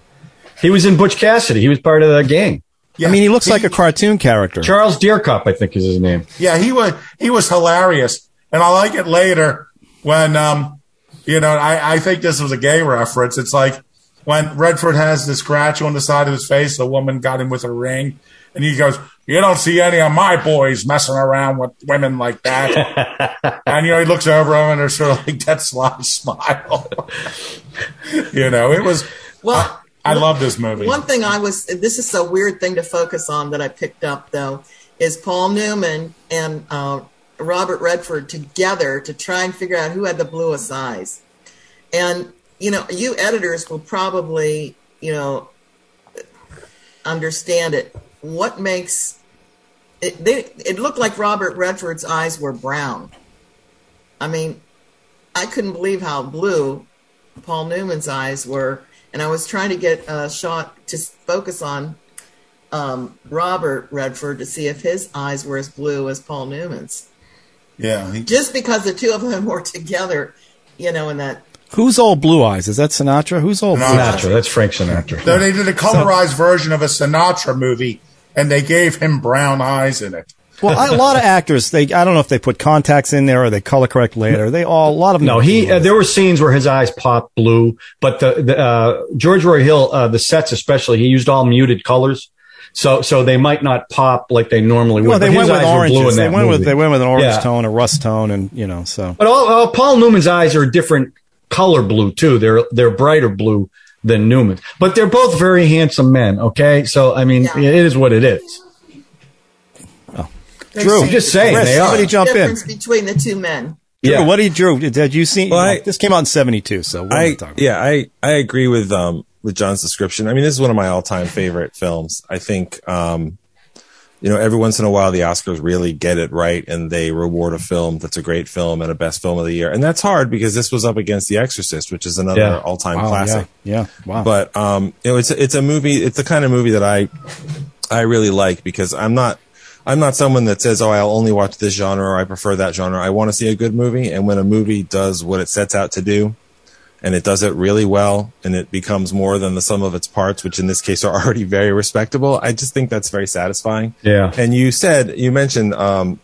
He was in Butch Cassidy. He was part of the gang. Yeah, I mean, he looks like a cartoon character. Charles Dierkop, I think is his name. Yeah, he was he was hilarious, and I like it later when um, you know, I I think this was a gay reference. It's like when Redford has the scratch on the side of his face, the woman got him with a ring, and he goes, "You don't see any of my boys messing around with women like that." [laughs] and you know, he looks over him, and there's sort of like that sly smile. [laughs] you know, it was. Well, I love this movie. One thing I was, this is a weird thing to focus on that I picked up though, is Paul Newman and uh, Robert Redford together to try and figure out who had the bluest eyes. And, you know, you editors will probably, you know, understand it. What makes it, they, it looked like Robert Redford's eyes were brown. I mean, I couldn't believe how blue Paul Newman's eyes were, and I was trying to get a shot to focus on um, Robert Redford to see if his eyes were as blue as Paul Newman's. Yeah, he, Just because the two of them were together, you know, in that. Who's old Blue Eyes? Is that Sinatra? Who's old? Sinatra. Sinatra. That's Frank Sinatra. so they did a colorized version of a Sinatra movie, and they gave him brown eyes in it. Well, I, a lot of actors. They I don't know if they put contacts in there or they color correct later. They all a lot of them. No, he. Uh, there were scenes where his eyes popped blue, but the, the uh, George Roy Hill, uh, the sets especially, he used all muted colors, so so they might not pop like they normally would. well, they but went his with eyes were blue oranges. in They that went with movie. they went with an orange Yeah. tone, a rust tone, and you know so. But all, all, Paul Newman's eyes are a different color blue too. They're they're brighter blue than Newman's, but they're both very handsome men. Okay, so I mean, Yeah. it is what it is. Oh. Drew, I'm just saying Chris, they are. somebody jump in. difference between the two men. Drew, Yeah. what did you Drew? Did, did you see? Well, you know, I- this came out in '72, so what are we I talking yeah, I I agree with um with John's description. I mean, this is one of my all time favorite films. I think um you know every once in a while the Oscars really get it right and they reward a film that's a great film and a best film of the year, and that's hard because this was up against The Exorcist, which is another Yeah. all time Wow, classic. Yeah, yeah, wow. But um, you know, it's it's a movie. It's the kind of movie that I I really like because I'm not I'm not someone that says, "Oh, I'll only watch this genre or I prefer that genre." I want to see a good movie, and when a movie does what it sets out to do, and it does it really well, and it becomes more than the sum of its parts, which in this case are already very respectable, I just think that's very satisfying. Yeah. And you said you mentioned um,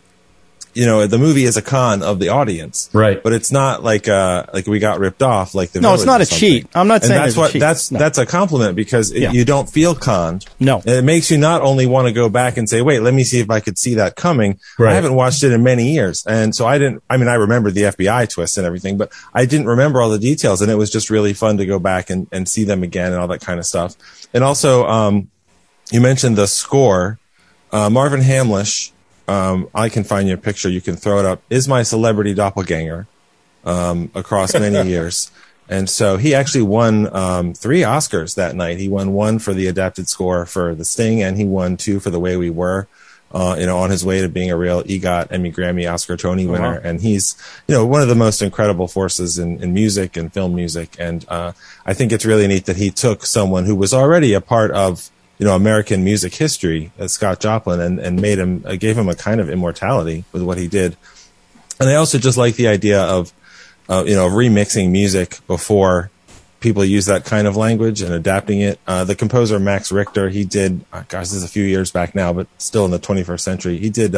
you know, the movie is a con of the audience, Right. But it's not like uh like we got ripped off like the No, it's not a cheat. I'm not And saying that's it's a what cheat. that's No. that's a compliment because it, Yeah. you don't feel conned. No. And it makes you not only want to go back and say, wait, let me see if I could see that coming. Right. I haven't watched it in many years, and so I didn't. I mean, I remember the FBI twists and everything, but I didn't remember all the details, and it was just really fun to go back and and see them again and all that kind of stuff. And also, um, you mentioned the score. Uh, Marvin Hamlisch, um, I can find you a picture. You can throw it up. Is my celebrity doppelganger um, across many [laughs] years. And so he actually won um, three Oscars that night. He won one for the adapted score for The Sting, and he won two for The Way We Were. Uh, you know, on his way to being a real EGOT, Emmy, Grammy, Oscar, Tony winner, wow. and he's you know one of the most incredible forces in, in music and film music. And uh, I think it's really neat that he took someone who was already a part of you know American music history, uh, Scott Joplin, and and made him uh, gave him a kind of immortality with what he did. And I also just like the idea of uh, you know remixing music before people use that kind of language and adapting it. Uh, the composer Max Richter, he did, uh, gosh, this is a few years back now, but still in the 21st century. He did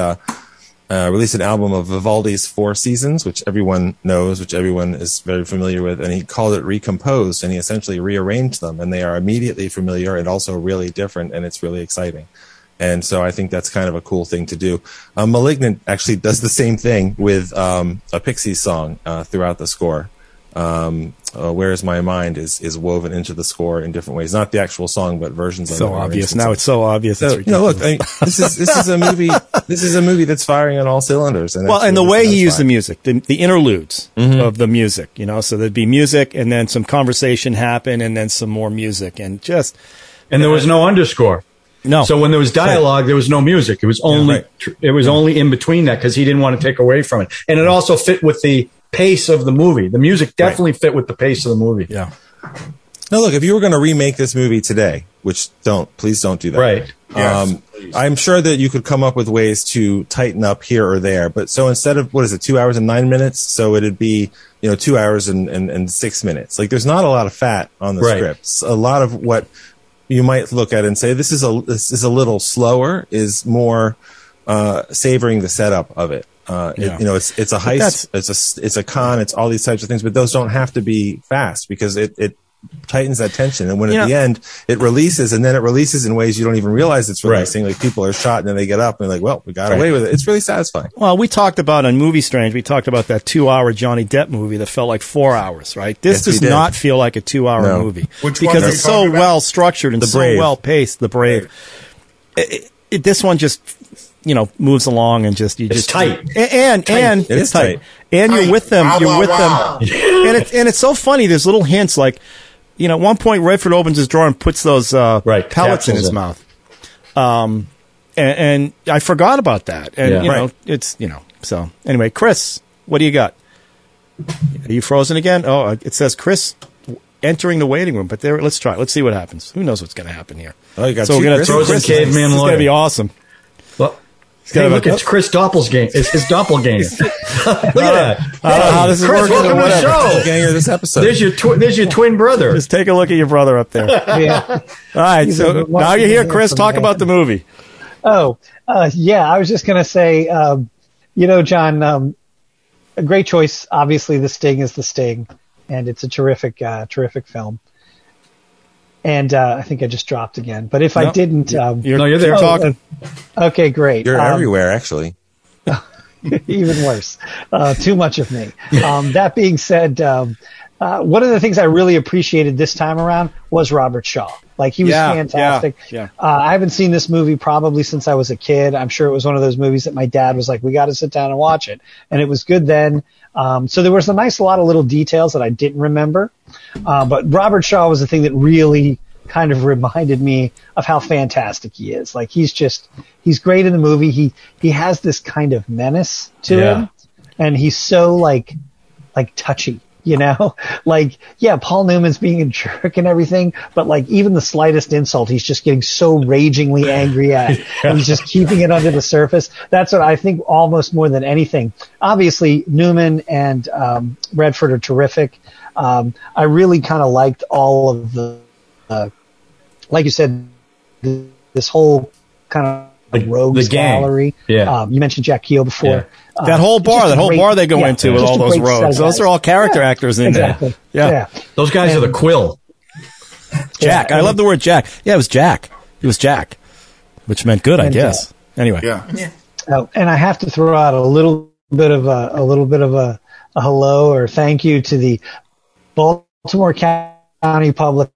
uh, uh, an album of Vivaldi's Four Seasons, which everyone knows, which everyone is very familiar with, and he called it Recomposed, and he essentially rearranged them, and they are immediately familiar and also really different, and it's really exciting. And so I think that's kind of a cool thing to do. Uh, Malignant actually does the same thing with um, a Pixies song uh, throughout the score. Um, uh, "Where Is My Mind" is is woven into the score in different ways. Not the actual song, but versions of So it. or obvious. Now it's so obvious. so, it's you know, look. I mean, this is this is a movie. [laughs] This is a movie that's firing on all cylinders. And well, and the way he used the music, the, the interludes Mhm. of the music, you know, so there'd be music and then some conversation happen and then some more music and just. and there was no underscore. No. So when there was dialogue, there was no music. It was only right. it was only in between that because he didn't want to take away from it, and it also fit with the pace of the movie. The music definitely fit with the pace of the movie. Yeah. Now, look, if you were going to remake this movie today, which don't, please don't do that. Right. Um, I'm sure that you could come up with ways to tighten up here or there. But so instead of, what is it, two hours and nine minutes? So it'd be, you know, two hours and, and, and six minutes. Like there's not a lot of fat on the Right. scripts. A lot of what you might look at and say, this is a, this is a little slower is more, uh, savoring the setup of it. Uh, it- you know, it's, it's a heist, it's a, it's a con, it's all these types of things, but those don't have to be fast because it, it tightens that tension. And when at know- the end it releases and then it releases in ways you don't even realize it's Right. releasing, like people are shot and then they get up and they're like, well, we got away with it. It's really satisfying. Well, we talked about on Movie Strange, we talked about that two hour Johnny Depp movie that felt like four hours, right? This Yes, does not feel like a two hour No. movie. Which because it's so about? well structured and so well paced, the brave. It, it, it- this one just, you know, moves along and just, you It's just tight. And, and, and It is it's tight. tight. And you're with them, Wow, you're wow, with wow. them. [laughs] and it's, and it's so funny. There's little hints like, you know, at one point Redford opens his drawer and puts those, uh, Right, pellets in his in. mouth. Um, and, and I forgot about that. And, Yeah. you know, Right. it's, you know, so anyway, Chris, what do you got? Are you frozen again? Oh, it says Chris entering the waiting room, but there, let's try. it. Let's see what happens. Who knows what's going to happen here? Oh, you got so two we're going to Chris's? Frozen caveman This is going to be awesome. Well, got hey, a- look, it's Chris Doppelganger. It's his doppelganger. [laughs] [laughs] look at that. I don't know how this is Chris, working welcome to the show. Ganger this episode. There's your twi- there's your [laughs] twin brother. Just take a look at your brother up there. Yeah. All right, He's so now you're here, Chris. Talk about the movie. Oh, uh, yeah. I was just going to say, um, you know, John, um, a great choice. Obviously, The Sting is The Sting, and it's a terrific, uh, terrific film. And uh, I think I just dropped again. But if I didn't, um, No, you're there. oh, talking. uh, okay, great. You're Um, everywhere, actually. [laughs] even worse. Uh, too much of me. Um, that being said, um, uh, one of the things I really appreciated this time around was Robert Shaw. Like he was Yeah, fantastic. yeah, Uh, I haven't seen this movie probably since I was a kid. I'm sure it was one of those movies that my dad was like, "We got to sit down and watch it," and it was good then. Um, so there was a nice, a lot of little details that I didn't remember. Uh, but Robert Shaw was the thing that really kind of reminded me of how fantastic he is. Like he's just, he's great in the movie. He, he has this kind of menace to Yeah. him and he's so like, like touchy, you know, [laughs] like, yeah, Paul Newman's being a jerk and everything, but like even the slightest insult, he's just getting so ragingly angry at. [laughs] and He's just keeping it under the surface. That's what I think almost more than anything. Obviously, Newman and um, Redford are terrific. Um, I really kind of liked all of the, uh, like you said, th- this whole kind of The- rogues the gallery. Yeah. Um, you mentioned Jack Kehoe before. Uh, That whole bar, just that whole great- bar they go yeah, into with all those great set of rogues. Those are all character actors in exactly. there. Yeah. Yeah. Those guys are the quill. Jack. Yeah, I love the word Jack. Yeah, it was Jack. It was Jack, which meant good, I And, guess. Anyway. Yeah. Oh, and I have to throw out a little bit of a, a little bit of a, a hello or thank you to the Baltimore County Public.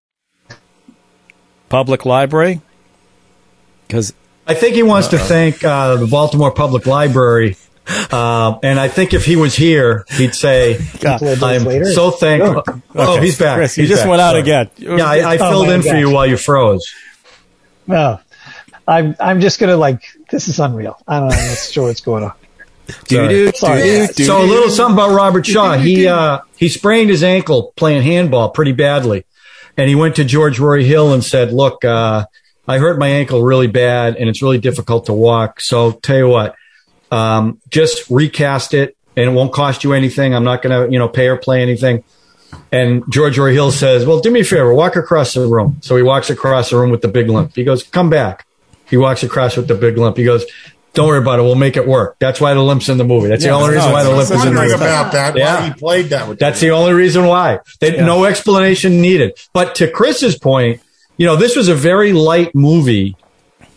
Public library. Because I think he wants to thank uh, the Baltimore Public Library Um, and I think if he was here, he'd say, Couple "I'm later. so thankful." Oh, Okay. he's back. Chris, you He's just back. went out Sorry. again. Yeah, I, I Oh, filled my in for you while you froze. No, I'm I'm just gonna like this is unreal. I don't know. I'm not sure what's going on. Do-do, Sorry. do-do, do-do. So a little something about Robert Shaw. He [laughs] uh, he sprained his ankle playing handball pretty badly, and he went to George Roy Hill and said, "Look, uh, I hurt my ankle really bad, and it's really difficult to walk. So tell you what, um, just recast it, and it won't cost you anything. I'm not going to you know pay or play anything." And George Roy Hill says, "Well, do me a favor, walk across the room." So he walks across the room with the big limp. He goes, "Come back." He walks across with the big limp. He goes, "Don't worry about it. We'll make it work." That's why the limp's in the movie. That's Yeah, the only no, reason why the limp is in the movie. about that. Yeah. Why he played that with That's the only reason why. They, No explanation needed. But to Chris's point, you know, this was a very light movie,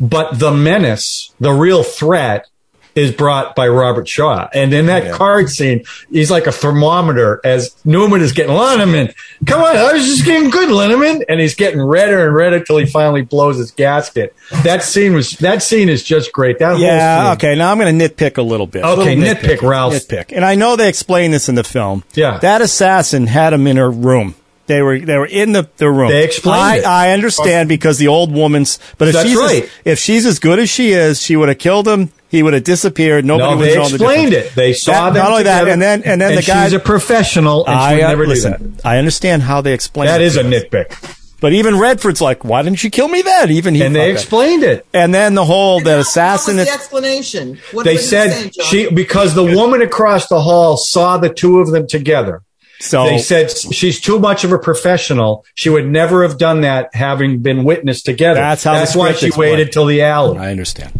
but the menace, the real threat, is brought by Robert Shaw. And in that card scene, he's like a thermometer as Newman is getting Linneman. Come on, I was just getting good, Linneman. And he's getting redder and redder till he finally blows his gasket. That scene was that scene is just great. That whole Yeah, scene. okay. Now I'm going to nitpick a little bit. Okay, little nitpick, Ralph. Nitpick. And I know they explain this in the film. Yeah. That assassin had him in her room. They were they were in the, the room. They explained I, it. I understand because the old woman's. But if That's she's right. as, if she's as good as she is, she would have killed him. He would have disappeared. Nobody No, would they have known the explained it. They saw That- them not only that, and then and then and the guy. she's a professional, and she I would uh, never do that. I understand how they explained. That it is a nitpick. But even Redford's like, why didn't you kill me then? Even he And they thought that. explained it. And then the whole that What was the that- explanation? What They said say, John? she because the woman across the hall saw the two of them together. so They said she's too much of a professional. She would never have done that having been witnessed together. That's how the That's why she explained. waited till the alley, I understand.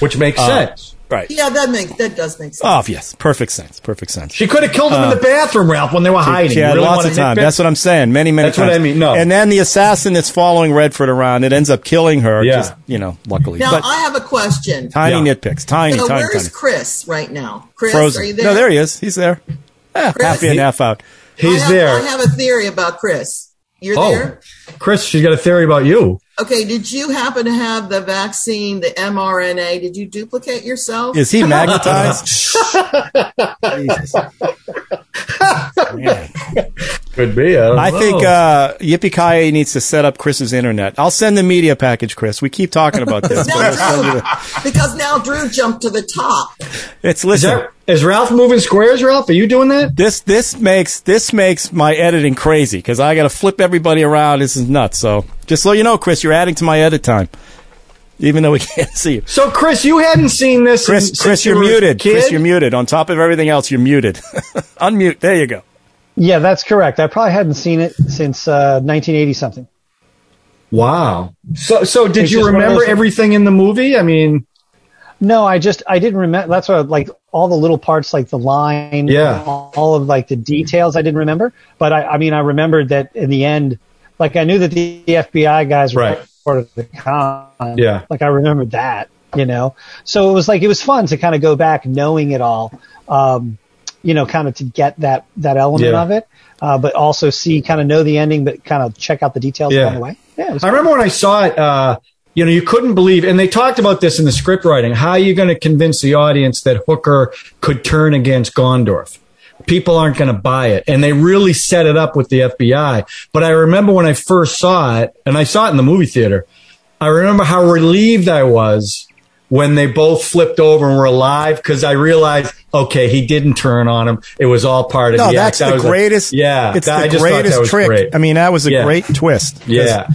Which makes Uh, sense. Right. Yeah, that makes that does make sense. Oh yes, perfect sense. Perfect sense. She could have killed him in the bathroom, Ralph, when they were hiding. She had really lots of time. That's what I'm saying. Many, many That's what. I mean. No. And then the assassin that's following Redford around, it ends up killing her. Yeah. Just, you know, luckily. now but I have a question. tiny Yeah. nitpicks. Tiny, so tiny, where's tiny. Chris right now? Chris, Frozen. are you there? No, there he is. He's there. Eh, Chris? half in, He- half out. He's I have, there. I have a theory about Chris. You're Oh. there? Chris, she's got a theory about you. Okay, did you happen to have the vaccine, the mRNA? Did you duplicate yourself? Is he [laughs] magnetized? [laughs] Jesus. Man. [laughs] Could be. I, don't I know. think uh, Yippee Ki needs to set up Chris's internet. I'll send the media package, Chris. We keep talking about this. but now we'll send you Drew, the- [laughs] because now Drew jumped to the top. it's is, listen. that, is Ralph moving squares, Ralph? Are you doing that? this this makes this makes my editing crazy because I got to flip everybody around. This is nuts. So just so you know, Chris, you're adding to my edit time, even though we [laughs] can't see you. So, Chris, you hadn't seen this. Chris, since Chris, you you're were a muted. Chris, you're muted. On top of everything else, you're muted. [laughs] Unmute. There you go. Yeah, that's correct. I probably hadn't seen it since uh, 1980 something. Wow. So, so did It's you just one of remember those- everything in the movie? I mean, No, I just I didn't remember. That's what like all the little parts, like the line, Yeah. all, all of like the details, I didn't remember. But I, I mean, I remembered that in the end, like I knew that the, FBI guys were Right. Part of the con. Yeah. like I remembered that, you know. So it was like it was fun to kind of go back knowing it all, um, you know, kind of to get that that element Yeah. of it, uh, but also see kind of know the ending, but kind of check out the details Yeah. along the way. Yeah, I remember when I saw it, uh, you know, you couldn't believe, and they talked about this in the script writing. How are you going to convince the audience that Hooker could turn against Gondorff? People aren't going to buy it. And they really set it up with the FBI. But I remember when I first saw it, and I saw it in the movie theater, I remember how relieved I was when they both flipped over and were alive because I realized, okay, he didn't turn on him. It was all part of No, the that's act. That the was a- greatest. yeah, it's that- I the just thought that greatest was trick. great. I mean, that was a Yeah. great twist. Yeah.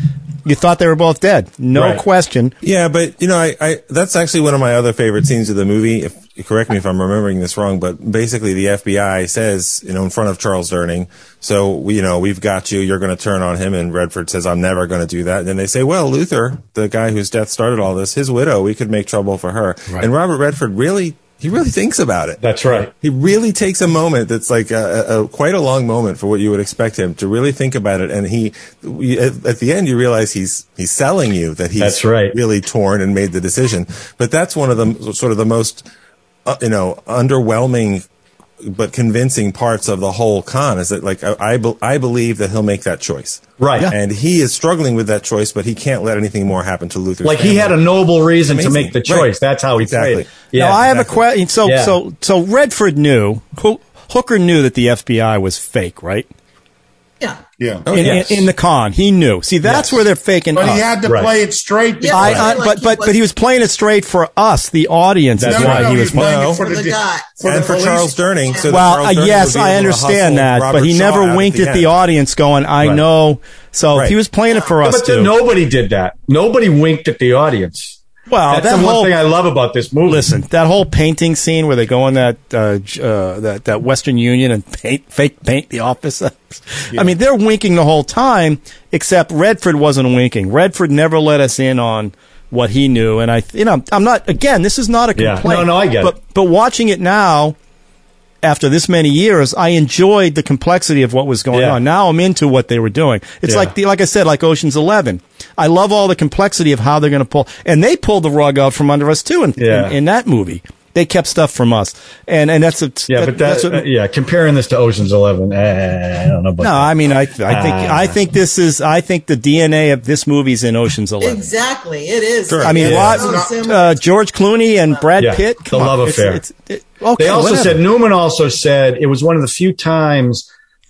You thought they were both dead. No Right. question. Yeah, but you know, I, I that's actually one of my other favorite scenes of the movie. If correct me if I'm remembering this wrong, but basically the FBI says, you know, in front of Charles Durning, so we, you know, we've got you. You're going to turn on him, and Redford says, "I'm never going to do that." And then they say, "Well, Luther, the guy whose death started all this, his widow, we could make trouble for her." And Robert Redford really. He really thinks about it. That's right. He really takes a moment that's like a, a, quite a long moment for what you would expect him to really think about it. And he, at, at the end, you realize he's he's selling you that he's right. really torn and made the decision. But that's one of the sort of the most, uh, you know, underwhelming but convincing parts of the whole con is that like I I, be- I believe that he'll make that choice. Right. Yeah. And he is struggling with that choice, but he can't let anything more happen to Luther. Like he had a noble reason to make the choice. That's how he exactly. played it. Yeah. now I have a question. So Yeah. so so Redford knew Ho- Hooker knew that the FBI was fake, right? Yeah. Yeah. Oh, in, in- in, the con, he knew. See, that's where they're faking. But he had to play it straight. because- I, I, but but but he was playing it straight for us, the audience. That's No, no, why no, he he was was playing playing it for the, the guy. for and the for. Charles Durning. So well, Charles uh, Durning yes, I understand that, Robert but he Shaw never out winked the at the audience, going, "I Right. know." So Right. he was playing it for us but then too. nobody did that. Nobody winked at the audience. Well, That's that the whole one thing I love about this movie. listen, that whole painting scene where they go in that uh, uh, that that Western Union and paint fake paint the office. I mean, they're winking the whole time, except Redford wasn't winking. Redford never let us in on what he knew, and I, you know, I'm not. Again, this is not a Yeah. complaint. No, no, I get but, it. But watching it now, after this many years, I enjoyed the complexity of what was going Yeah. on. Now I'm into what they were doing. It's Yeah. like the, like I said, like Ocean's Eleven. I love all the complexity of how they're going to pull, and they pulled the rug out from under us too. In, Yeah. in, in that movie, they kept stuff from us, and and that's a, Yeah, but that, that's what- uh, yeah, comparing this to Ocean's Eleven, eh, I don't know about no, that. I mean, I I think Ah. I think this is I think the DNA of this movie's in Ocean's Eleven. Exactly. It is. Sure. I mean, Yeah. what, So similar. uh, George Clooney and Brad Yeah, Pitt, the come on, love it's- affair. it's- it- okay, They also whatever. said Newman also said it was one of the few times.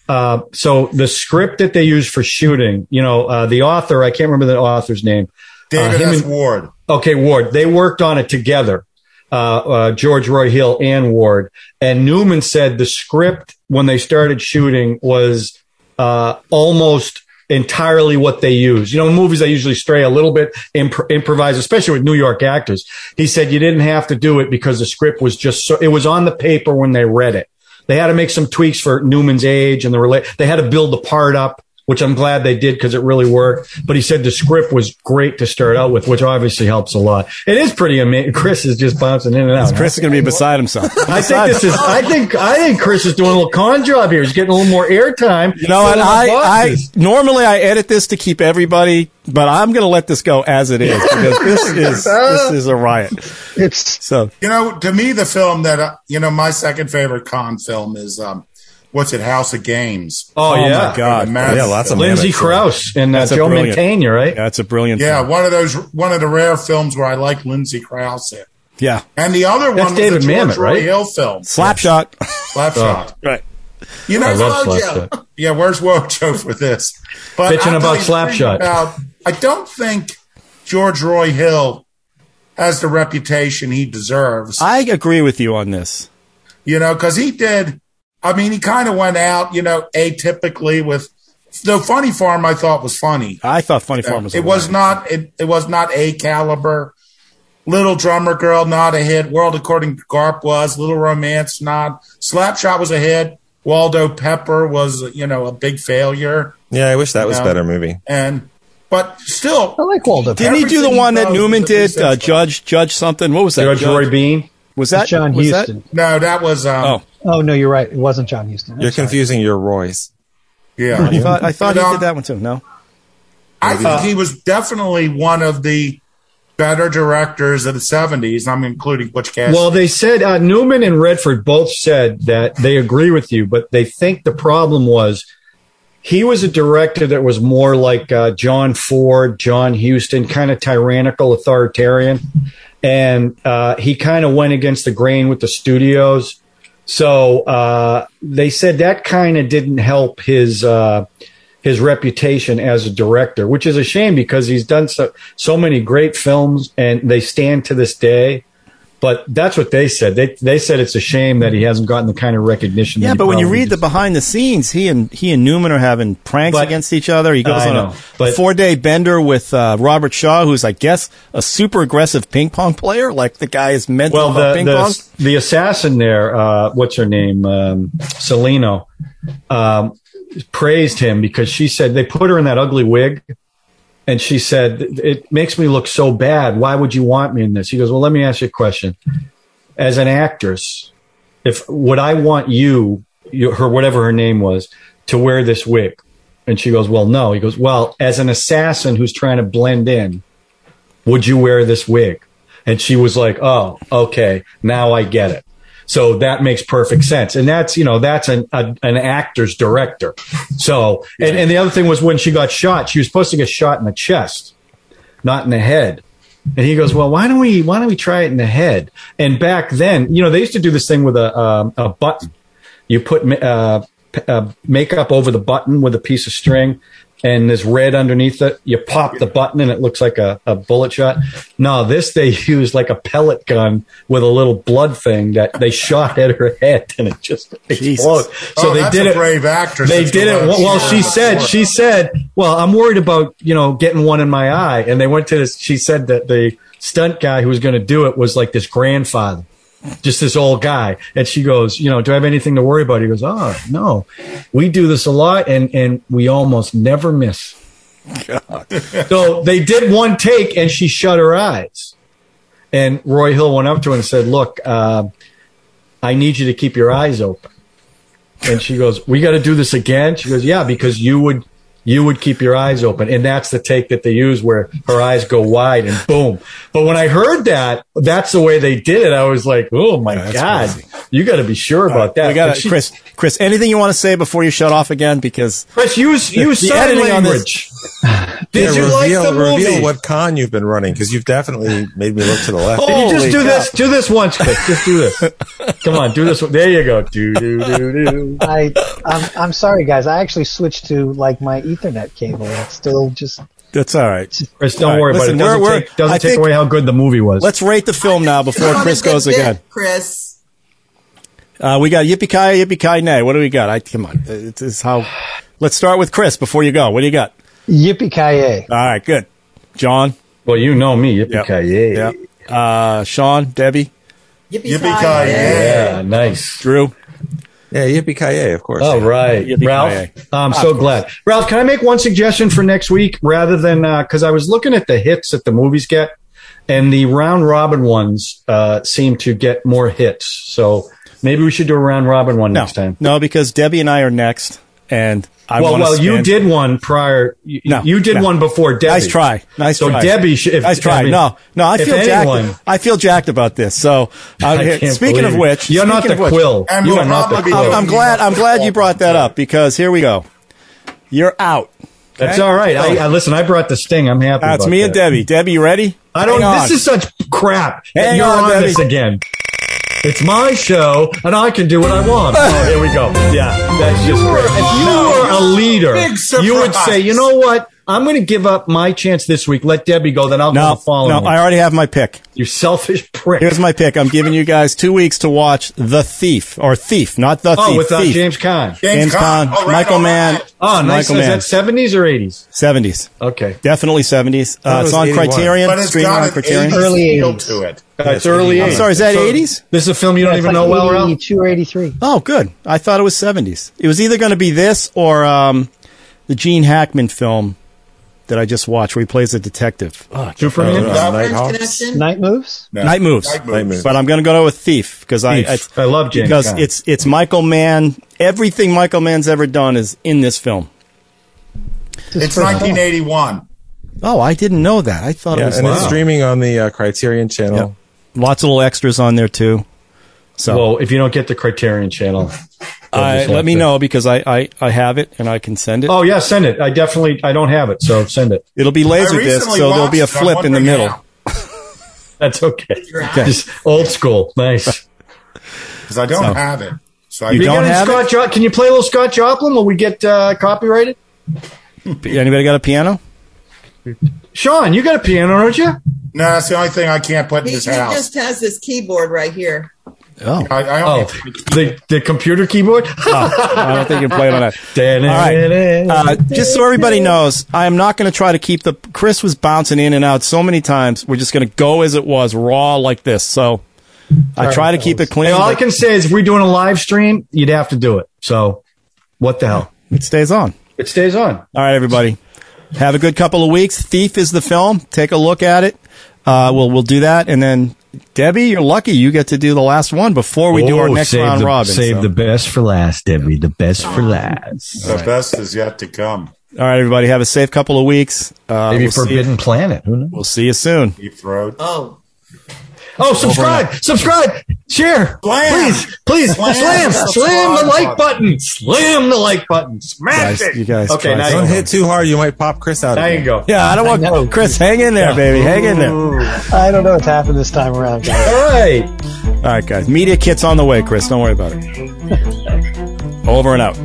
Uh, so the script that they used for shooting, you know, uh, the author, I can't remember the author's name. David uh, S. and- Ward. Okay, Ward. They worked on it together. Uh, uh, George Roy Hill and Ward. And Newman said the script when they started shooting was uh, almost entirely what they use. You know, in movies they usually stray a little bit, imp- especially with New York actors. He said you didn't have to do it because the script was just so. It was on the paper when they read it. They had to make some tweaks for Newman's age and the relate. They had to build the part up which I'm glad they did because it really worked. But he said the script was great to start out with, which obviously helps a lot. It is pretty amazing. Chris is just bouncing in and out. Chris is going to be beside himself. I think this is. I think. I think Chris is doing a little con job here. He's getting a little more airtime. You know what? Filling up I, I normally I edit this to keep everybody, but I'm going to let this go as it is because this [laughs] is this is a riot. It's So You know, to me, the film that uh, you know, my second favorite con film is um, what's it, House of Games. Oh, oh yeah, my god, The Mad- Yeah, lots of Lindsay Mannix. Crouse and uh, That's a Joe brilliant- Mantegna, right? that's a brilliant. Yeah, film. one of those, one of the rare films where I like Lindsay Crouse in. yeah. And the other That's one David was the George Mamet, Roy right? Hill film, Slapshot. Slapshot. [laughs] right. You know, I love Wojo. Slapshot. [laughs] yeah, where's Wojo for this? But Bitching I'll about tell you Slapshot. About, I don't think George Roy Hill has the reputation he deserves. I agree with you on this. you know, because he did. I mean, he kind of went out, you know, atypically with the Funny Farm. I thought was funny. I thought Funny Farm was. a it was riot. not. It, it was not a caliber. Little Drummer Girl, not a hit. World According to Garp was. Little Romance, not. Slapshot was a hit. Waldo Pepper was, you know, a big failure. Yeah, I wish that was a Yeah. better movie. And, but still, I like Waldo. Didn't he do the one that Newman did? Uh. Judge, Judge something. What was that? Judge Roy Bean. Was that John was that- no, that was, um, Oh, Oh no, you're right. It wasn't John Huston. I'm You're sorry. confusing your Roy's. yeah. I thought I thought But, he um, did that one too. No. I think he was definitely one of the better directors of the 70s. I'm including Butch Cassidy. Well, they said uh, Newman and Redford both said that they agree with you, but they think the problem was he was a director that was more like uh, John Ford, John Huston, kind of tyrannical, authoritarian, and uh, he kind of went against the grain with the studios. So uh, they said that kind of didn't help his uh, his reputation as a director, which is a shame because he's done so so many great films and they stand to this day. But that's what they said. They they said it's a shame that he hasn't gotten the kind of recognition. Yeah, but when you read the behind the scenes, he and he and Newman are having pranks But- against each other. He goes I on know, a, but- four day bender with uh, Robert Shaw, who's I guess a super aggressive ping pong player. Like the guy is mental well, the ping pong. the, the assassin there, uh, what's her name, um, Salino, um, praised him because she said they put her in that ugly wig. And she said, it makes me look so bad. Why would you want me in this? He goes, well, let me ask you a question. As an actress, if would I want you, you her whatever her name was, to wear this wig? And she goes, well, no. He goes, well, as an assassin who's trying to blend in, would you wear this wig? And she was like, oh, okay, now I get it. So that makes perfect sense. And that's, you know, that's an, a, an actor's director. So, and, and the other thing was when she got shot, she was supposed to get shot in the chest, not in the head. And he goes, well, why don't we, why don't we try it in the head? And back then, you know, they used to do this thing with a, um, a button. You put, uh, uh, makeup over the button with a piece of string and there's red underneath it. You pop the button and it looks like a, a bullet shot. No, this they [laughs] used like a pellet gun with a little blood thing that they shot at her head and it just exploded. So Oh, they did a it. brave actress They did it. Well, she said, she said, well, I'm worried about, you know, getting one in my eye. And they went to this, she said that the stunt guy who was going to do it was like this grandfather just this old guy. And she goes, you know, do I have anything to worry about? He goes, oh, no, we do this a lot and, and we almost never miss. so they did one take and she shut her eyes. And Roy Hill went up to her and said, look, uh, I need you to keep your eyes open. And she goes, we got to do this again. She goes, yeah, because you would, you would keep your eyes open. And that's the take that they use where her eyes go wide and boom. But when I heard that, that's the way they did it. I was like, oh my God, you got to be sure about that. we got But she- Chris. Chris, anything you want to say before you shut off again? Because Chris, use, use the sign editing on language. [sighs] Yeah, Did you like reveal, the movie? reveal what con you've been running because you've definitely made me look to the left. Can you just do cow. this? Do this once, Chris. Just do this. [laughs] Come on, do this. one. There you go. Do do do do. I, I'm, I'm sorry, guys. I actually switched to like my Ethernet cable. It's still just. That's all right. Chris, don't All right, worry listen, about it. Doesn't we're- we're- take, doesn't I take away how good the movie was. Let's rate the film now before Chris goes bit, again. Chris. Uh, we got yippee ki yippee ki nay. What do we got? I come on. It's, it's how. Let's start with Chris before you go. What do you got? Yippee ki All right, good. John. well, you know me. Yippee Yep. Uh, Sean, Debbie, Yippee Yippee-ki-yay. Yeah, nice. Drew. Yeah, yippee ki of course. All right, Yippee-ki-yay. Ralph. I'm so glad. Ralph, can I make one suggestion for next week rather than because I was looking at the hits that the movies get, and the round robin ones uh, seem to get more hits. So maybe we should do a round robin one No, next time. no, because Debbie and I are next, and I well, wanna well, you did one prior. You, No, you did no. one before Debbie. Nice try. Nice try. so try. Debbie, should, if, nice try. I mean, no, no, I feel anyone- jacked. I feel jacked about this. So, uh, I speaking of which, you're not the which- quill. And you are not the probably quill. be- I'm glad. I'm glad you brought that up because here we go. You're out. That's Okay? all right. I, I listen. I brought the sting. I'm happy. That's about me that. and Debbie. Debbie, you ready? I don't. Hang on. This is such crap. that Hang you're on, on, Debbie. this again. It's my show, and I can do what I want. Oh, here we go. Yeah, that's just great. If you were a leader, you would say, "You know what? I'm going to give up my chance this week. Let Debbie go. Then I'll go no, the following. no. week." I already have my pick. you selfish prick. Here's my pick. I'm giving you guys two weeks to watch The Thief or Thief, not The oh, Thief. Oh, with uh, Thief. James Caan. James Caan, All right, Michael all Mann. Oh, nice. Michael Is Mann. that 70s or 80s? 70s. Okay. Definitely 70s. Uh, it's on 81. Criterion. But it's streaming got on Criterion. 80s Early feel 80s. to it. Uh, it's early I'm sorry, is that So 80s? This is a film you don't even like know well, Ralph? 82 or 83. Oh, good. I thought it was 70s. It was either going to be this or um, the Gene Hackman film that I just watched where he plays a detective. Oh, Superman? Uh, That Nighthawks? French Connection? Night moves. No. Night Moves. Night Night moves. Moves. But I'm going to go with Thief because I, Thief. I love James because Caan. it's it's Michael Mann. Everything Michael Mann's ever done is in this film. It's 1981. Oh, I didn't know that. I thought Yeah, it was and it's streaming on the uh, Criterion channel. lots of little extras on there too. So Well, if you don't get the Criterion channel, I, let me to- know because I, I, I have it and I can send it. Oh yeah, send it. I definitely I don't have it, so send it. It'll be laser disc, so there'll be a watched it. I'm flip in the middle. [laughs] That's okay. Okay. Just old school. Nice. [laughs] Because I don't have it. So I You You don't have Scott Jo- Can you play a little Scott Joplin? Will we get uh, copyrighted? Anybody got a piano? Sean, you got a piano, don't you? No, that's the only thing I can't put in He, this he house. just has this keyboard right here. Oh, I, I Oh, the the computer keyboard. [laughs] I don't think you can play it on that. [laughs] All right. Uh, just so everybody knows, I am not going to try to keep the. Chris was bouncing in and out so many times. We're just going to go as it was, raw like this. So I try to keep it clean. all I can say is, if we're doing a live stream, you'd have to do it. So, what the hell? It stays on. It stays on. All right, everybody. Have a good couple of weeks. Thief is the film. Take a look at it. Uh, we'll we'll do that, and then Debbie, you're lucky you get to do the last one before we do our Oh, next save round the, robin. Save so. the best for last, Debbie. The best for last. the best is yet to come. All right, everybody. Have a safe couple of weeks. Uh, Maybe we'll see you- Forbidden Planet. Who knows? We'll see you soon. Deep throat. Oh, Oh, subscribe! Subscribe! Share. Slam. Please, please, Slam. slam, slam, Slam. the like button. Slam the like button. Smash Guys, it. you guys Okay, now Don't go. hit too hard. You might pop Chris out. There again. you go. Yeah, I don't want know. Chris. Hang in there, baby. Hang in there. I don't know what's happened this time around, guys. All right. right, guys. Media kit's on the way, Chris. Don't worry about it. [laughs] Over and out.